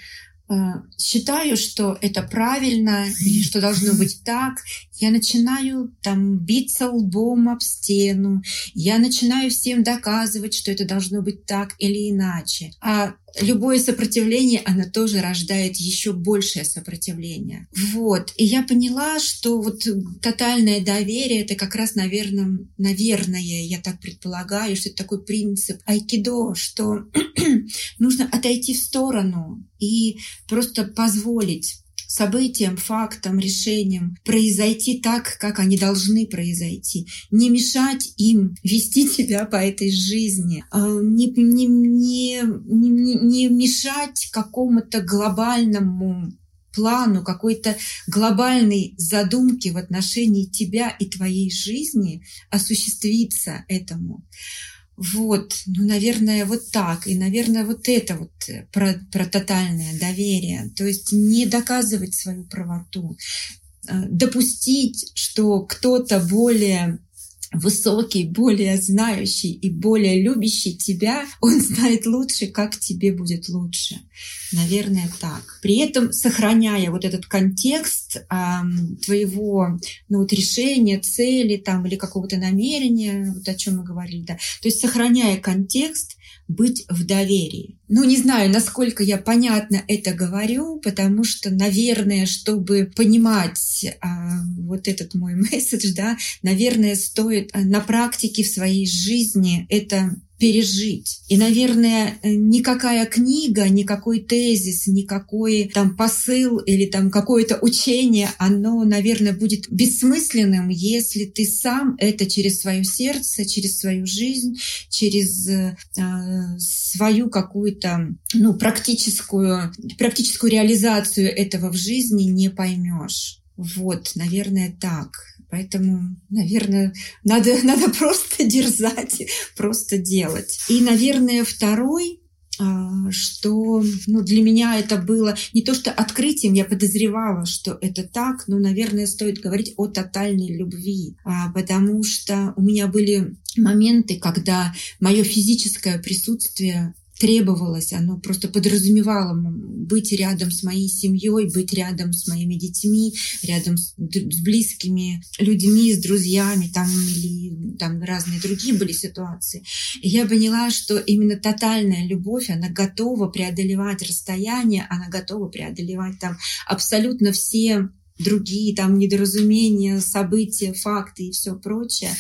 [SPEAKER 1] э, считаю, что это правильно или что должно быть так, я начинаю там биться лбом об стену, я начинаю всем доказывать, что это должно быть так или иначе. А любое сопротивление, оно тоже рождает еще большее сопротивление. Вот. И я поняла, что вот тотальное доверие — это как раз, наверное, наверное, я так предполагаю, что это такой принцип айкидо, что нужно отойти в сторону и просто позволить событиям, фактам, решениям произойти так, как они должны произойти. Не мешать им вести тебя по этой жизни. А, не, не, не, не, не мешать какому-то глобальному плану, какой-то глобальной задумки в отношении тебя и твоей жизни осуществиться этому. Вот, ну, наверное, вот так. И, наверное, вот это вот э, про, про тотальное доверие. То есть не доказывать свою правоту, э, допустить, что кто-то более высокий, более знающий и более любящий тебя, он знает лучше, как тебе будет лучше. Наверное, так. При этом сохраняя вот этот контекст э, твоего ну, вот решения, цели там, или какого-то намерения, вот о чем мы говорили, да. То есть сохраняя контекст, быть в доверии. Ну, не знаю, насколько я понятно это говорю, потому что, наверное, чтобы понимать а, вот этот мой месседж, да, наверное, стоит а, на практике в своей жизни это пережить. И, наверное, никакая книга, никакой тезис, никакой там посыл или там какое-то учение, оно, наверное, будет бессмысленным, если ты сам это через свое сердце, через свою жизнь, через э, свою какую-то ну, практическую, практическую реализацию этого в жизни не поймешь. Вот, наверное, так. Поэтому, наверное, надо, надо просто дерзать, просто делать. И, наверное, второй а, что ну, для меня это было не то что открытием, я подозревала, что это так, но, наверное, стоит говорить о тотальной любви, а, потому что у меня были моменты, когда мое физическое присутствие требовалось, оно просто подразумевало быть рядом с моей семьей, быть рядом с моими детьми, рядом с, с близкими людьми, с друзьями, там или там разные другие были ситуации. И я поняла, что именно тотальная любовь, она готова преодолевать расстояние, она готова преодолевать там абсолютно все другие там недоразумения, события, факты и все прочее.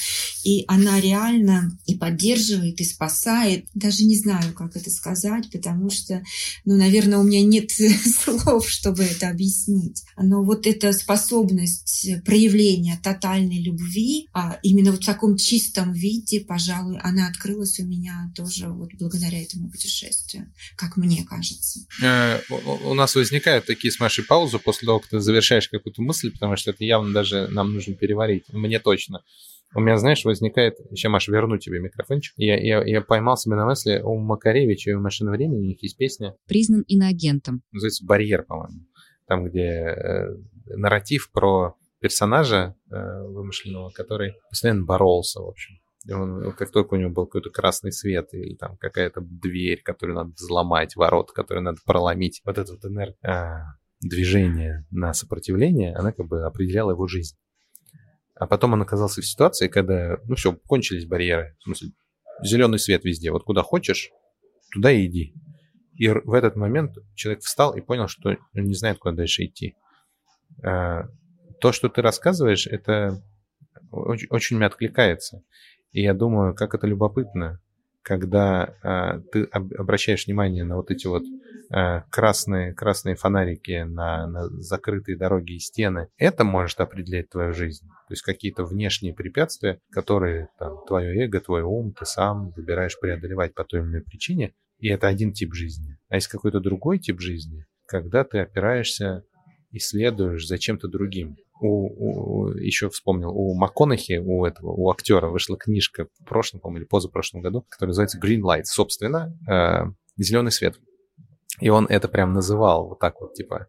[SPEAKER 1] И она реально и поддерживает, и спасает. Даже не знаю, как это сказать, потому что, ну, наверное, у меня нет слов, чтобы это объяснить. Но вот эта способность проявления тотальной любви, а именно вот в таком чистом виде, пожалуй, она открылась у меня тоже вот благодаря этому путешествию, как мне кажется.
[SPEAKER 2] Э, у нас возникают такие с Машей паузы после того, как ты завершаешь какую какую-то мысль, потому что это явно даже нам нужно переварить. Мне точно. У меня, знаешь, возникает... Сейчас, Маша, верну тебе микрофончик. Я, я, я поймал себя на мысли у Макаревича и у «Машины времени» у них есть песня.
[SPEAKER 4] Признан иноагентом.
[SPEAKER 2] Называется «Барьер», по-моему. Там, где э, нарратив про персонажа э, вымышленного, который постоянно боролся, в общем. И он, как только у него был какой-то красный свет или там какая-то дверь, которую надо взломать, ворот, которые надо проломить, вот этот вот энергия, а, движение на сопротивление, она как бы определяла его жизнь. А потом он оказался в ситуации, когда, ну все, кончились барьеры. В смысле, зеленый свет везде. Вот куда хочешь, туда и иди. И в этот момент человек встал и понял, что он не знает, куда дальше идти. А, то, что ты рассказываешь, это очень, очень откликается. И я думаю, как это любопытно, когда а, ты обращаешь внимание на вот эти вот Э, красные, красные фонарики на, на закрытые дороги и стены, это может определять твою жизнь. То есть какие-то внешние препятствия, которые там, твое эго, твой ум, ты сам выбираешь преодолевать по той или иной причине, и это один тип жизни. А есть какой-то другой тип жизни, когда ты опираешься и следуешь за чем-то другим. У, у, еще вспомнил, у МакКонахи, у этого, у актера вышла книжка в прошлом, по-моему, или позапрошлом году, которая называется Green Light. Собственно, э, зеленый свет. И он это прям называл вот так вот, типа,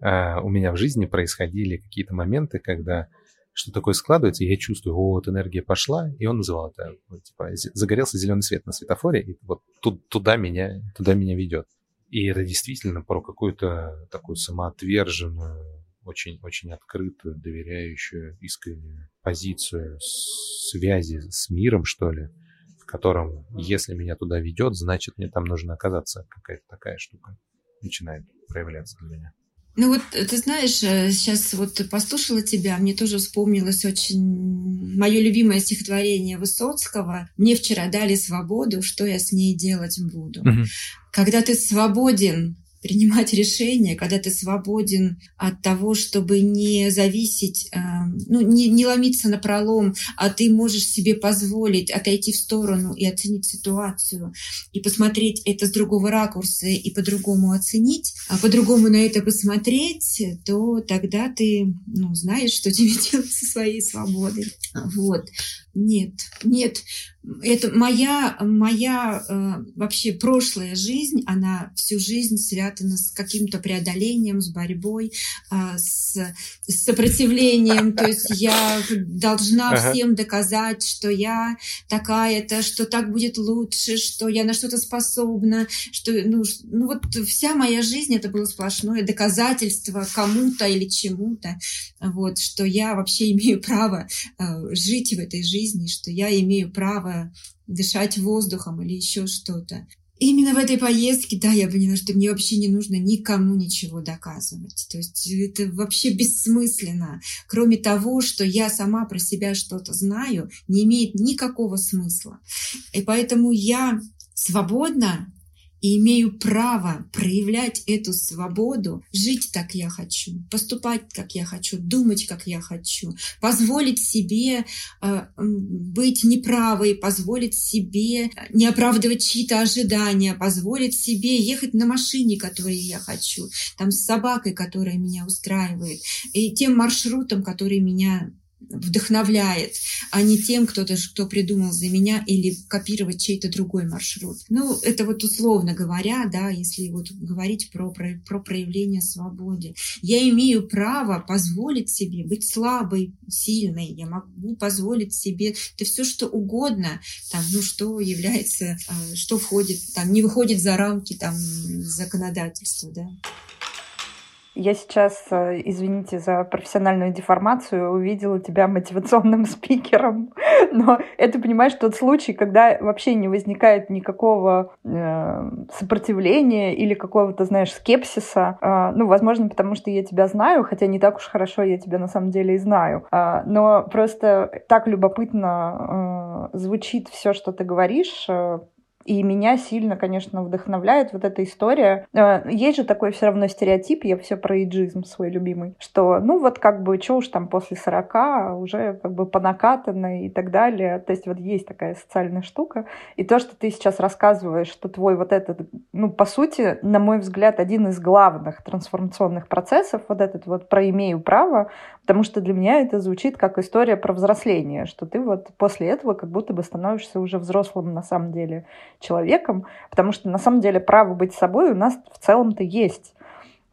[SPEAKER 2] э, у меня в жизни происходили какие-то моменты, когда что такое складывается, и я чувствую, вот энергия пошла, и он называл это, вот, типа, загорелся зеленый свет на светофоре, и вот тут, туда, меня, туда меня ведет. И это действительно про какую-то такую самоотверженную, очень-очень открытую, доверяющую, искреннюю позицию связи с миром, что ли, котором, если меня туда ведет, значит, мне там нужно оказаться. Какая-то такая штука начинает проявляться для меня.
[SPEAKER 1] Ну вот, ты знаешь, сейчас э, вот послушала тебя, мне тоже вспомнилось очень мое любимое стихотворение Высоцкого. Мне вчера дали свободу, что я с ней делать буду. Угу. Когда ты свободен принимать решения, когда ты свободен от того, чтобы не зависеть, э, ну, не, не ломиться на пролом, а ты можешь себе позволить отойти в сторону и оценить ситуацию, и посмотреть это с другого ракурса, и по-другому оценить, а по-другому на это посмотреть, то тогда ты ну, знаешь, что тебе делать со своей свободой. Вот. Нет, нет, это моя, моя э, вообще прошлая жизнь, она всю жизнь связана с каким-то преодолением, с борьбой, э, с, с сопротивлением. То есть я должна ага. всем доказать, что я такая-то, что так будет лучше, что я на что-то способна, что ну, ну вот вся моя жизнь это было сплошное доказательство кому-то или чему-то, вот, что я вообще имею право э, жить в этой жизни жизни, что я имею право дышать воздухом или еще что-то. именно в этой поездке, да, я поняла, что мне вообще не нужно никому ничего доказывать. То есть это вообще бессмысленно. Кроме того, что я сама про себя что-то знаю, не имеет никакого смысла. И поэтому я свободна и имею право проявлять эту свободу, жить так я хочу, поступать как я хочу, думать как я хочу, позволить себе э, быть неправой, позволить себе не оправдывать чьи-то ожидания, позволить себе ехать на машине, которой я хочу, там с собакой, которая меня устраивает, и тем маршрутом, который меня вдохновляет, а не тем, кто-то, кто придумал за меня или копировать чей-то другой маршрут. Ну, это вот условно говоря, да, если вот говорить про, про, про проявление свободы. Я имею право позволить себе быть слабой, сильной, я могу позволить себе это все, что угодно, там, ну, что является, а, что входит, там, не выходит за рамки там законодательства, да.
[SPEAKER 3] Я сейчас, э, извините за профессиональную деформацию, увидела тебя мотивационным спикером. Но это, понимаешь, тот случай, когда вообще не возникает никакого э, сопротивления или какого-то, знаешь, скепсиса. Э, ну, возможно, потому что я тебя знаю, хотя не так уж хорошо я тебя на самом деле и знаю. Э, но просто так любопытно э, звучит все, что ты говоришь. Э, и меня сильно, конечно, вдохновляет вот эта история. Э, есть же такой все равно стереотип, я все про иджизм свой любимый, что ну вот как бы, что уж там после 40 уже как бы понакатанно и так далее. То есть вот есть такая социальная штука. И то, что ты сейчас рассказываешь, что твой вот этот, ну по сути, на мой взгляд, один из главных трансформационных процессов, вот этот вот про имею право, потому что для меня это звучит как история про взросление, что ты вот после этого как будто бы становишься уже взрослым на самом деле человеком, потому что на самом деле право быть собой у нас в целом-то есть.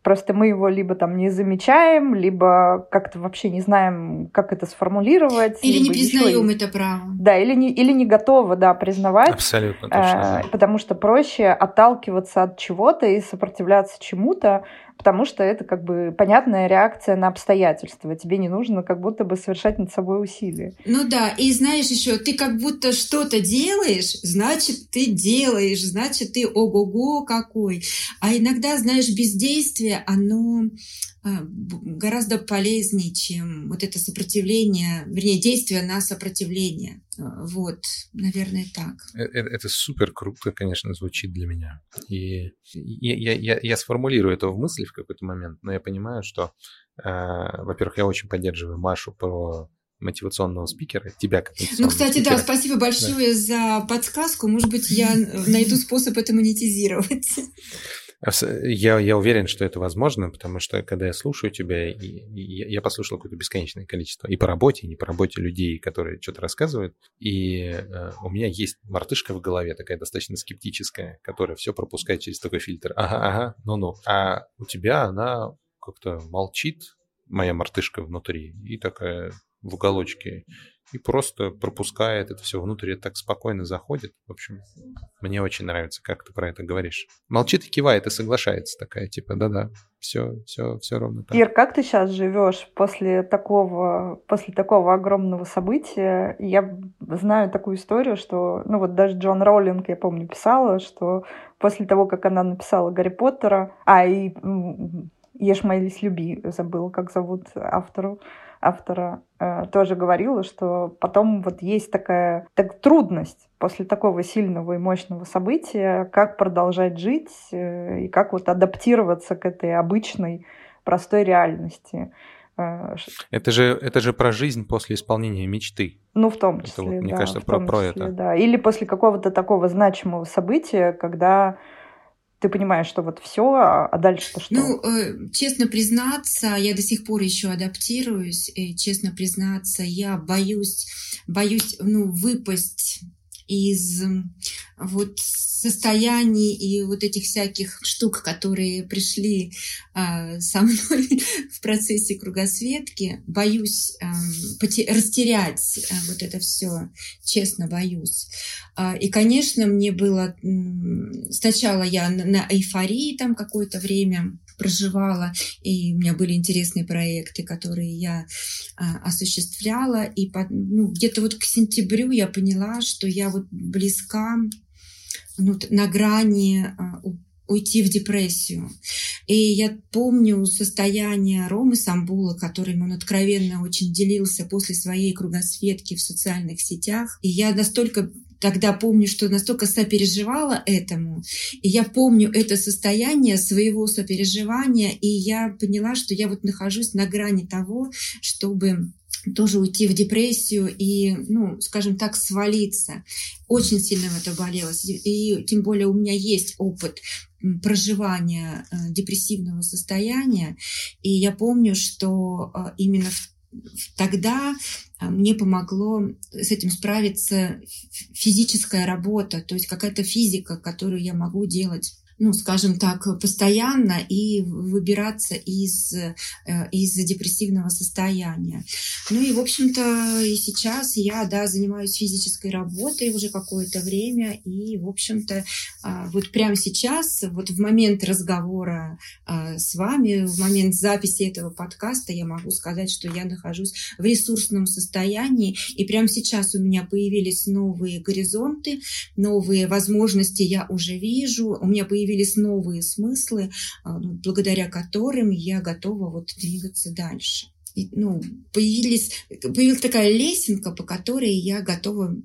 [SPEAKER 3] Просто мы его либо там не замечаем, либо как-то вообще не знаем, как это сформулировать.
[SPEAKER 1] Или не признаем еще... это право.
[SPEAKER 3] Да, или не, или не готовы, да, признавать.
[SPEAKER 2] Абсолютно точно.
[SPEAKER 3] Э, потому что проще отталкиваться от чего-то и сопротивляться чему-то, потому что это как бы понятная реакция на обстоятельства. Тебе не нужно как будто бы совершать над собой усилия.
[SPEAKER 1] Ну да, и знаешь еще, ты как будто что-то делаешь, значит, ты делаешь, значит, ты ого-го какой. А иногда, знаешь, бездействие, оно гораздо полезнее, чем вот это сопротивление, вернее, действие на сопротивление. А, вот, наверное, так.
[SPEAKER 2] Это, это супер круто, конечно, звучит для меня. И я, я, я сформулирую это в мысли в какой-то момент, но я понимаю, что, э, во-первых, я очень поддерживаю Машу про мотивационного спикера, тебя как
[SPEAKER 1] Ну, кстати, спикера. да, спасибо большое да. за подсказку. Может быть, я найду способ это монетизировать.
[SPEAKER 2] Я, я уверен, что это возможно, потому что когда я слушаю тебя, и, и я послушал какое-то бесконечное количество и по работе, и не по работе людей, которые что-то рассказывают, и э, у меня есть мартышка в голове, такая достаточно скептическая, которая все пропускает через такой фильтр. Ага, ага, ну-ну. А у тебя она как-то молчит, моя мартышка внутри, и такая в уголочке и просто пропускает это все внутрь, так спокойно заходит. В общем, мне очень нравится, как ты про это говоришь. Молчит и кивает и соглашается такая, типа, да-да, все, все, все ровно так.
[SPEAKER 3] Ир, как ты сейчас живешь после такого, после такого огромного события? Я знаю такую историю, что, ну вот даже Джон Роулинг, я помню, писала, что после того, как она написала Гарри Поттера, а и Ешь, молись, люби, забыла, как зовут автору, автора, э, тоже говорила, что потом вот есть такая так, трудность после такого сильного и мощного события, как продолжать жить э, и как вот адаптироваться к этой обычной простой реальности.
[SPEAKER 2] Э, это же, это же про жизнь после исполнения мечты.
[SPEAKER 3] Ну, в том числе,
[SPEAKER 2] это вот, мне
[SPEAKER 3] да,
[SPEAKER 2] кажется, про, про числе, это.
[SPEAKER 3] Да. Или после какого-то такого значимого события, когда ты понимаешь, что вот все, а дальше-то что?
[SPEAKER 1] Ну, э, честно признаться, я до сих пор еще адаптируюсь. Честно признаться, я боюсь, боюсь, ну, выпасть из вот состояний и вот этих всяких штук, которые пришли э, со мной в процессе кругосветки, боюсь э, растерять э, вот это все, честно боюсь. Э, и, конечно, мне было э, сначала я на, на эйфории там какое-то время проживала, и у меня были интересные проекты, которые я а, осуществляла, и по, ну, где-то вот к сентябрю я поняла, что я вот близка ну, на грани а, уйти в депрессию. И я помню состояние Ромы Самбула, которым он откровенно очень делился после своей кругосветки в социальных сетях. И я настолько тогда помню, что настолько сопереживала этому. И я помню это состояние своего сопереживания, и я поняла, что я вот нахожусь на грани того, чтобы тоже уйти в депрессию и, ну, скажем так, свалиться. Очень сильно в это болелось. И тем более у меня есть опыт проживания э, депрессивного состояния. И я помню, что э, именно тогда э, мне помогло с этим справиться физическая работа, то есть какая-то физика, которую я могу делать ну, скажем так, постоянно и выбираться из, э, из депрессивного состояния. Ну и, в общем-то, и сейчас я, да, занимаюсь физической работой уже какое-то время, и, в общем-то, а, вот прямо сейчас, вот в момент разговора а, с вами, в момент записи этого подкаста, я могу сказать, что я нахожусь в ресурсном состоянии, и прямо сейчас у меня появились новые горизонты, новые возможности я уже вижу, у меня появились появились новые смыслы, а, ну, благодаря которым я готова вот двигаться дальше. И, ну, появились, появилась такая лесенка, по которой я готова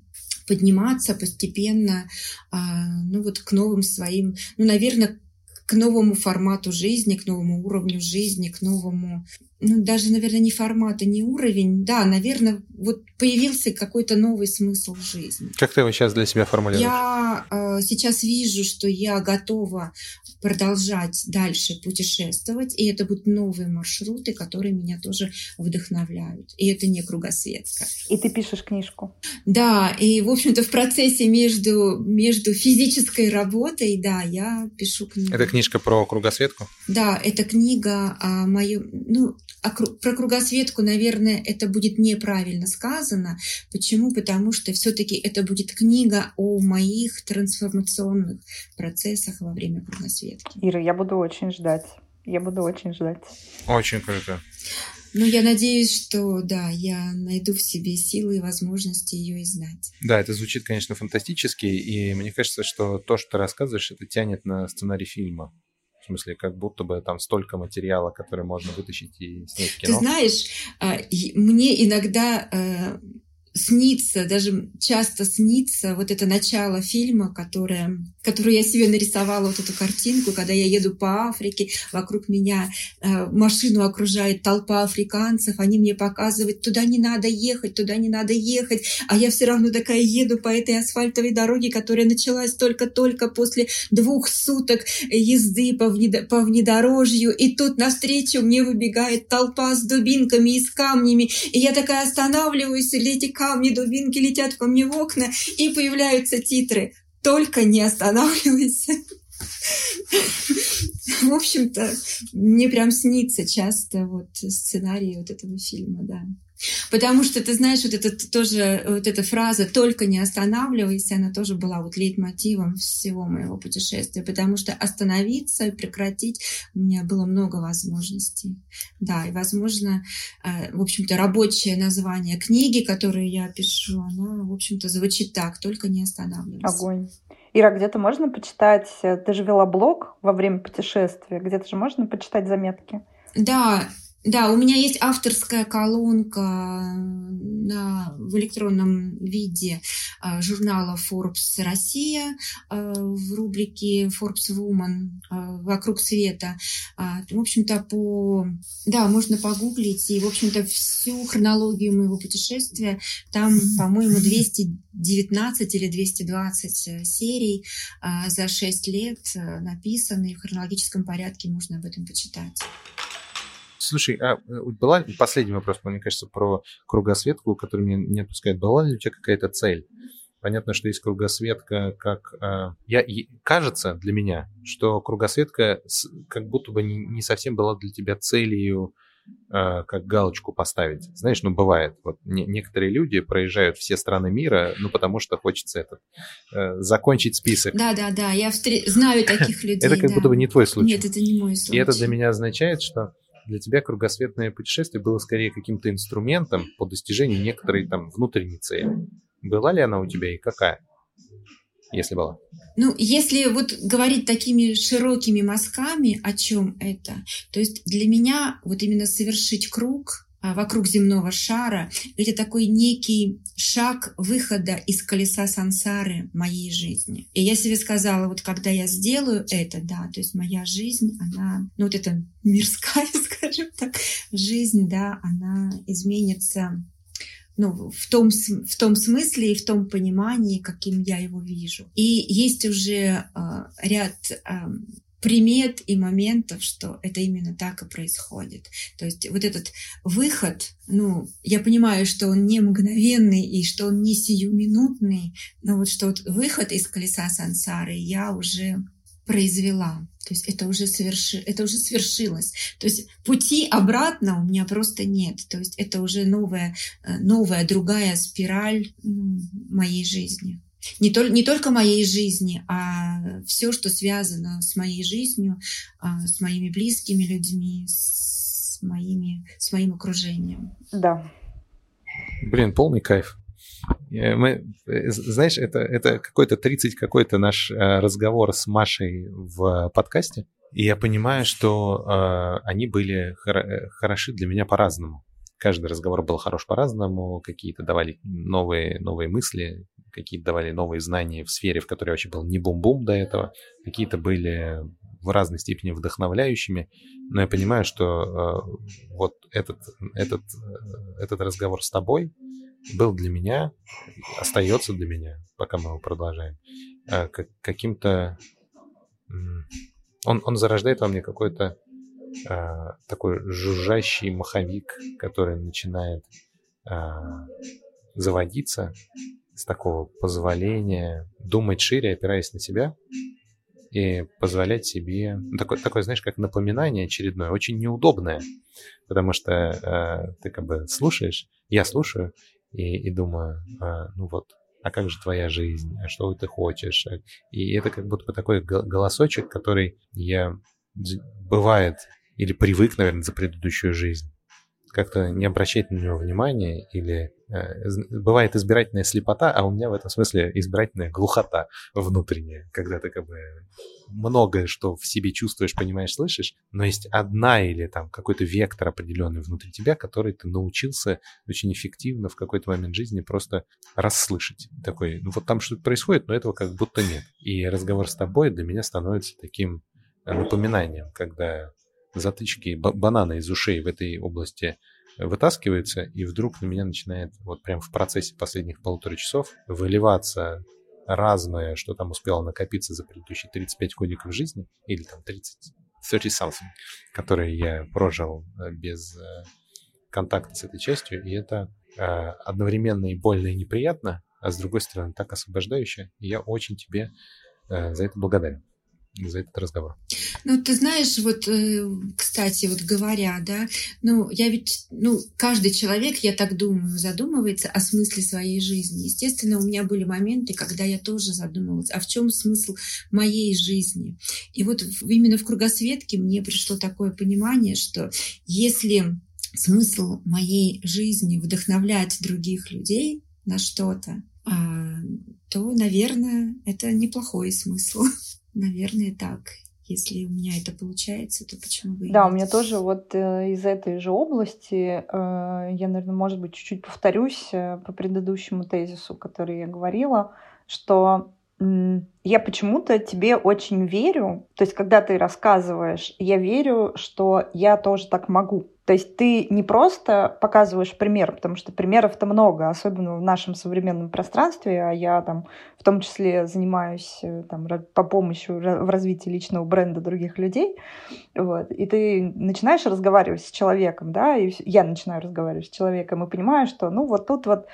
[SPEAKER 1] подниматься постепенно, а, ну вот к новым своим, ну, наверное, к новому формату жизни, к новому уровню жизни, к новому ну, даже, наверное, не формат, а не уровень. Да, наверное, вот появился какой-то новый смысл в жизни.
[SPEAKER 2] Как ты его сейчас для себя формулируешь?
[SPEAKER 1] Я э, сейчас вижу, что я готова продолжать дальше путешествовать, и это будут новые маршруты, которые меня тоже вдохновляют. И это не кругосветка.
[SPEAKER 3] И ты пишешь книжку?
[SPEAKER 1] Да, и, в общем-то, в процессе между, между физической работой, да, я пишу книгу.
[SPEAKER 2] Это книжка про кругосветку?
[SPEAKER 1] Да, это книга о моем... Ну, а про кругосветку, наверное, это будет неправильно сказано. Почему? Потому что все-таки это будет книга о моих трансформационных процессах во время кругосветки.
[SPEAKER 3] Ира, я буду очень ждать. Я буду очень ждать.
[SPEAKER 2] Очень круто.
[SPEAKER 1] Ну, я надеюсь, что, да, я найду в себе силы и возможности ее издать.
[SPEAKER 2] Да, это звучит, конечно, фантастически, и мне кажется, что то, что ты рассказываешь, это тянет на сценарий фильма. В смысле, как будто бы там столько материала, который можно вытащить и снять кино.
[SPEAKER 1] Ты знаешь, а, мне иногда э, снится, даже часто снится вот это начало фильма, которое, которую я себе нарисовала, вот эту картинку, когда я еду по Африке, вокруг меня э, машину окружает толпа африканцев, они мне показывают, туда не надо ехать, туда не надо ехать, а я все равно такая еду по этой асфальтовой дороге, которая началась только-только после двух суток езды по, внедо- по внедорожью, и тут навстречу мне выбегает толпа с дубинками и с камнями, и я такая останавливаюсь, или эти камни, дубинки летят ко мне в окна, и появляются титры. Только не останавливайся. В общем-то, мне прям снится часто вот сценарий вот этого фильма, да. Потому что, ты знаешь, вот это тоже, вот эта фраза «только не останавливайся», она тоже была вот лейтмотивом всего моего путешествия, потому что остановиться и прекратить у меня было много возможностей. Да, и, возможно, э, в общем-то, рабочее название книги, которую я пишу, она, в общем-то, звучит так «только не останавливайся».
[SPEAKER 3] Огонь. Ира, где-то можно почитать, ты же вела блог во время путешествия, где-то же можно почитать заметки?
[SPEAKER 1] Да, да, у меня есть авторская колонка на, в электронном виде а, журнала Forbes Россия а, в рубрике Forbes Woman а, «Вокруг света». В общем-то, по... Да, можно погуглить, и, в общем-то, всю хронологию моего путешествия, там, по-моему, 219 или 220 э, серий за 6 лет э, написаны, и в хронологическом порядке можно об этом почитать.
[SPEAKER 2] Слушай, а э, была последний вопрос, мне кажется, про кругосветку, который меня не отпускает. Была ли у тебя какая-то цель? Понятно, что есть кругосветка, как э, я кажется для меня, что кругосветка как будто бы не, не совсем была для тебя целью э, как галочку поставить. Знаешь, ну бывает, вот не, некоторые люди проезжают все страны мира, ну потому что хочется этот э, закончить список.
[SPEAKER 1] Да, да, да, я встр... знаю таких людей.
[SPEAKER 2] Это как
[SPEAKER 1] да.
[SPEAKER 2] будто бы не твой случай.
[SPEAKER 1] Нет, это не мой случай.
[SPEAKER 2] И это для меня означает, что для тебя кругосветное путешествие было скорее каким-то инструментом по достижению некоторой там внутренней цели. Была ли она у тебя и какая? если была?
[SPEAKER 1] Ну, если вот говорить такими широкими мазками, о чем это, то есть для меня вот именно совершить круг вокруг земного шара, это такой некий шаг выхода из колеса сансары моей жизни. И я себе сказала, вот когда я сделаю это, да, то есть моя жизнь, она, ну вот эта мирская, скажем так, жизнь, да, она изменится ну, в, том, в том смысле и в том понимании, каким я его вижу. И есть уже э, ряд э, примет и моментов, что это именно так и происходит. То есть вот этот выход, ну, я понимаю, что он не мгновенный и что он не сиюминутный, но вот что вот выход из колеса сансары я уже произвела. То есть это уже, соверши, это уже свершилось. То есть пути обратно у меня просто нет. То есть это уже новая, э, новая другая спираль ну, моей жизни. Не, то, не только моей жизни, а все, что связано с моей жизнью, а, с моими близкими людьми, с, моими, с моим окружением.
[SPEAKER 3] Да.
[SPEAKER 2] Блин, полный кайф. Э, мы, э, знаешь, это, это какой-то 30 какой-то наш э, разговор с Машей в подкасте, и я понимаю, что э, они были хор- хороши для меня по-разному. Каждый разговор был хорош по-разному, какие-то давали новые, новые мысли, какие-то давали новые знания в сфере, в которой вообще был не бум-бум до этого, какие-то были в разной степени вдохновляющими, но я понимаю, что э, вот этот, этот, этот разговор с тобой, был для меня, остается для меня, пока мы его продолжаем, э, каким-то... Он, он зарождает во мне какой-то э, такой жужжащий маховик, который начинает э, заводиться с такого позволения думать шире, опираясь на себя, и позволять себе ну, такое, такое, знаешь, как напоминание очередное, очень неудобное, потому что э, ты как бы слушаешь, я слушаю, и, и думаю, а, ну вот, а как же твоя жизнь, а что ты хочешь? И это как будто бы такой голосочек, который я бывает или привык, наверное, за предыдущую жизнь как-то не обращать на него внимания или э, бывает избирательная слепота, а у меня в этом смысле избирательная глухота внутренняя, когда ты как бы многое, что в себе чувствуешь, понимаешь, слышишь, но есть одна или там какой-то вектор определенный внутри тебя, который ты научился очень эффективно в какой-то момент жизни просто расслышать. Такой, ну вот там что-то происходит, но этого как будто нет. И разговор с тобой для меня становится таким напоминанием, когда затычки банана из ушей в этой области вытаскивается, и вдруг на меня начинает вот прям в процессе последних полутора часов выливаться разное, что там успело накопиться за предыдущие 35 годиков жизни, или там 30, 30 something, которые я прожил э, без э, контакта с этой частью, и это э, одновременно и больно, и неприятно, а с другой стороны так освобождающе, и я очень тебе за это благодарен за этот разговор.
[SPEAKER 1] Ну, ты знаешь, вот, э, кстати, вот говоря, да, ну, я ведь, ну, каждый человек, я так думаю, задумывается о смысле своей жизни. Естественно, у меня были моменты, когда я тоже задумывалась, а в чем смысл моей жизни? И вот именно в кругосветке мне пришло такое понимание, что если смысл моей жизни вдохновлять других людей на что-то, а, то, наверное, это неплохой смысл. Наверное, так. Если у меня это получается, то почему бы и
[SPEAKER 3] Да, у меня тоже вот э, из этой же области, э, я, наверное, может быть, чуть-чуть повторюсь э, по предыдущему тезису, который я говорила, что я почему-то тебе очень верю. То есть, когда ты рассказываешь, я верю, что я тоже так могу. То есть ты не просто показываешь пример, потому что примеров-то много, особенно в нашем современном пространстве, а я там в том числе занимаюсь э, там, по помощи в развитии личного бренда других людей. Вот, и ты начинаешь разговаривать с человеком, да, и я начинаю разговаривать с человеком и понимаю, что ну вот тут вот,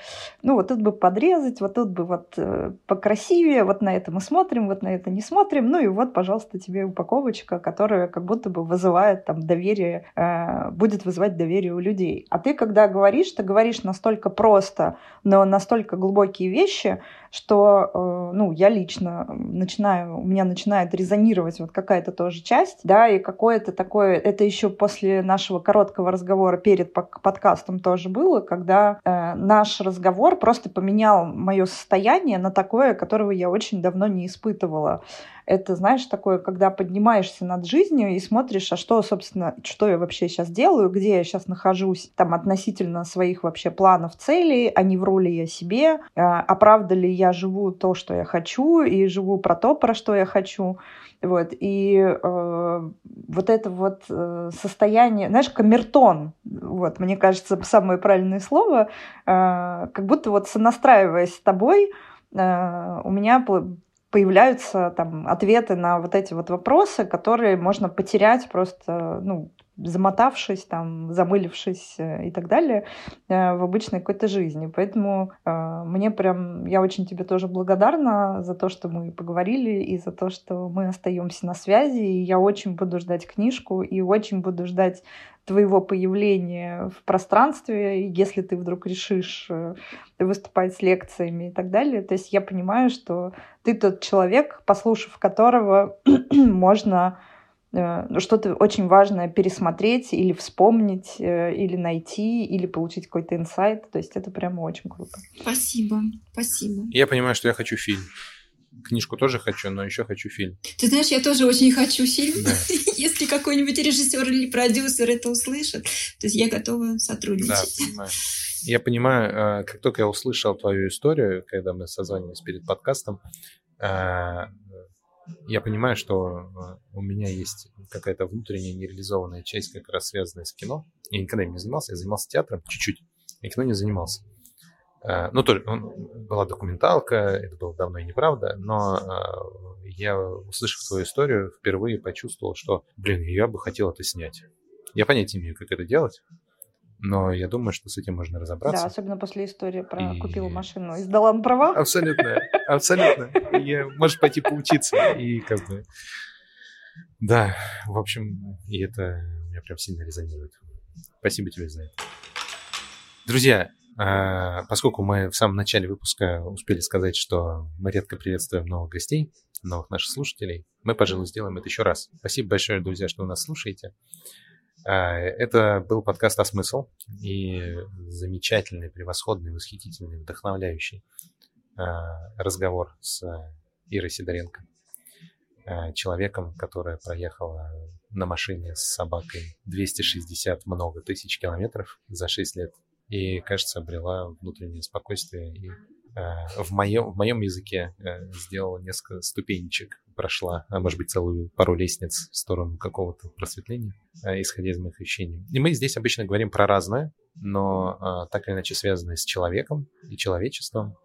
[SPEAKER 3] ну вот тут бы подрезать, вот тут бы вот э, покрасивее, вот на это мы смотрим, вот на это не смотрим, ну и вот, пожалуйста, тебе упаковочка, которая как будто бы вызывает там доверие, э, будет будет вызывать доверие у людей. А ты, когда говоришь, ты говоришь настолько просто, но настолько глубокие вещи, что, э, ну, я лично начинаю, у меня начинает резонировать вот какая-то тоже часть, да, и какое-то такое, это еще после нашего короткого разговора перед подкастом тоже было, когда э, наш разговор просто поменял мое состояние на такое, которого я очень давно не испытывала. Это, знаешь, такое, когда поднимаешься над жизнью и смотришь, а что, собственно, что я вообще сейчас делаю, где я сейчас нахожусь, там, относительно своих вообще планов, целей, а не вру ли я себе, а, а правда ли я живу то, что я хочу, и живу про то, про что я хочу. Вот. И э, вот это вот э, состояние, знаешь, камертон, вот, мне кажется, самое правильное слово, э, как будто вот сонастраиваясь с тобой, э, у меня появляются там ответы на вот эти вот вопросы, которые можно потерять просто, ну, замотавшись, там, замылившись э, и так далее э, в обычной какой-то жизни. Поэтому э, мне прям, я очень тебе тоже благодарна за то, что мы поговорили и за то, что мы остаемся на связи. И я очень буду ждать книжку и очень буду ждать твоего появления в пространстве, если ты вдруг решишь выступать с лекциями и так далее. То есть я понимаю, что ты тот человек, послушав которого можно что-то очень важное пересмотреть или вспомнить, э, или найти, или получить какой-то инсайт. То есть это прямо очень круто.
[SPEAKER 1] Спасибо, спасибо.
[SPEAKER 2] Я понимаю, что я хочу фильм. Книжку тоже хочу, но еще хочу фильм.
[SPEAKER 1] Ты знаешь, я тоже очень хочу фильм. Да. Если какой-нибудь режиссер или продюсер это услышит, то есть я готова сотрудничать.
[SPEAKER 2] Да, понимаю. Я понимаю, э, как только я услышал твою историю, когда мы созванивались перед подкастом, я понимаю, что э, у меня есть какая-то внутренняя нереализованная часть, как раз связанная с кино. Я никогда им не занимался, я занимался театром чуть-чуть, и кино не занимался. Э, ну, тоже была документалка, это было давно и неправда, но э, я, услышав твою историю, впервые почувствовал, что, блин, я бы хотел это снять. Я понятия не имею, как это делать, но я думаю, что с этим можно разобраться.
[SPEAKER 3] Да, особенно после истории про и... купила машину и сдала на права.
[SPEAKER 2] Абсолютно, абсолютно. И можешь пойти поучиться и как бы... Да, в общем, и это меня прям сильно резонирует. Спасибо тебе за это. Друзья, а, поскольку мы в самом начале выпуска успели сказать, что мы редко приветствуем новых гостей, новых наших слушателей, мы, пожалуй, сделаем это еще раз. Спасибо большое, друзья, что вы нас слушаете. А, это был подкаст «А смысл» и замечательный, превосходный, восхитительный, вдохновляющий а, разговор с Ирой Сидоренко, а, человеком, которая проехала на машине с собакой 260 много тысяч километров за 6 лет и, кажется, обрела внутреннее спокойствие и в моем, в моем языке сделала несколько ступенечек прошла, а может быть, целую пару лестниц в сторону какого-то просветления, а, исходя из моих ощущений. И мы здесь обычно говорим про разное, но так или иначе связанное с человеком и человечеством,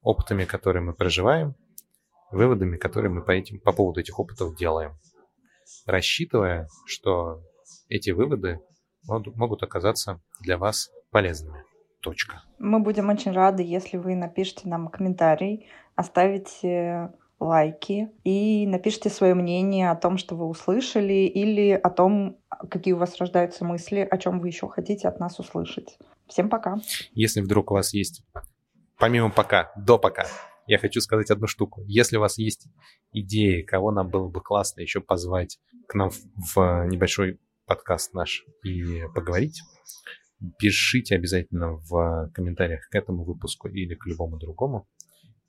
[SPEAKER 2] опытами, которые мы проживаем, выводами, которые мы по, этим, по поводу этих опытов делаем, рассчитывая, что эти выводы могут оказаться для вас полезными. Точка.
[SPEAKER 3] Мы будем очень рады, если вы напишите нам комментарий, оставите лайки и напишите свое мнение о том, что вы услышали, или о том, какие у вас рождаются мысли, о чем вы еще хотите от нас услышать. Всем пока.
[SPEAKER 2] Если вдруг у вас есть, помимо пока, до пока, я хочу сказать одну штуку. Если у вас есть идеи, кого нам было бы классно еще позвать к нам в небольшой подкаст наш и поговорить, пишите обязательно в комментариях к этому выпуску или к любому другому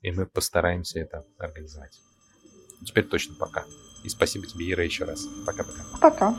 [SPEAKER 2] и мы постараемся это организовать. Теперь точно пока. И спасибо тебе, Ира, еще раз. Пока-пока.
[SPEAKER 3] Пока.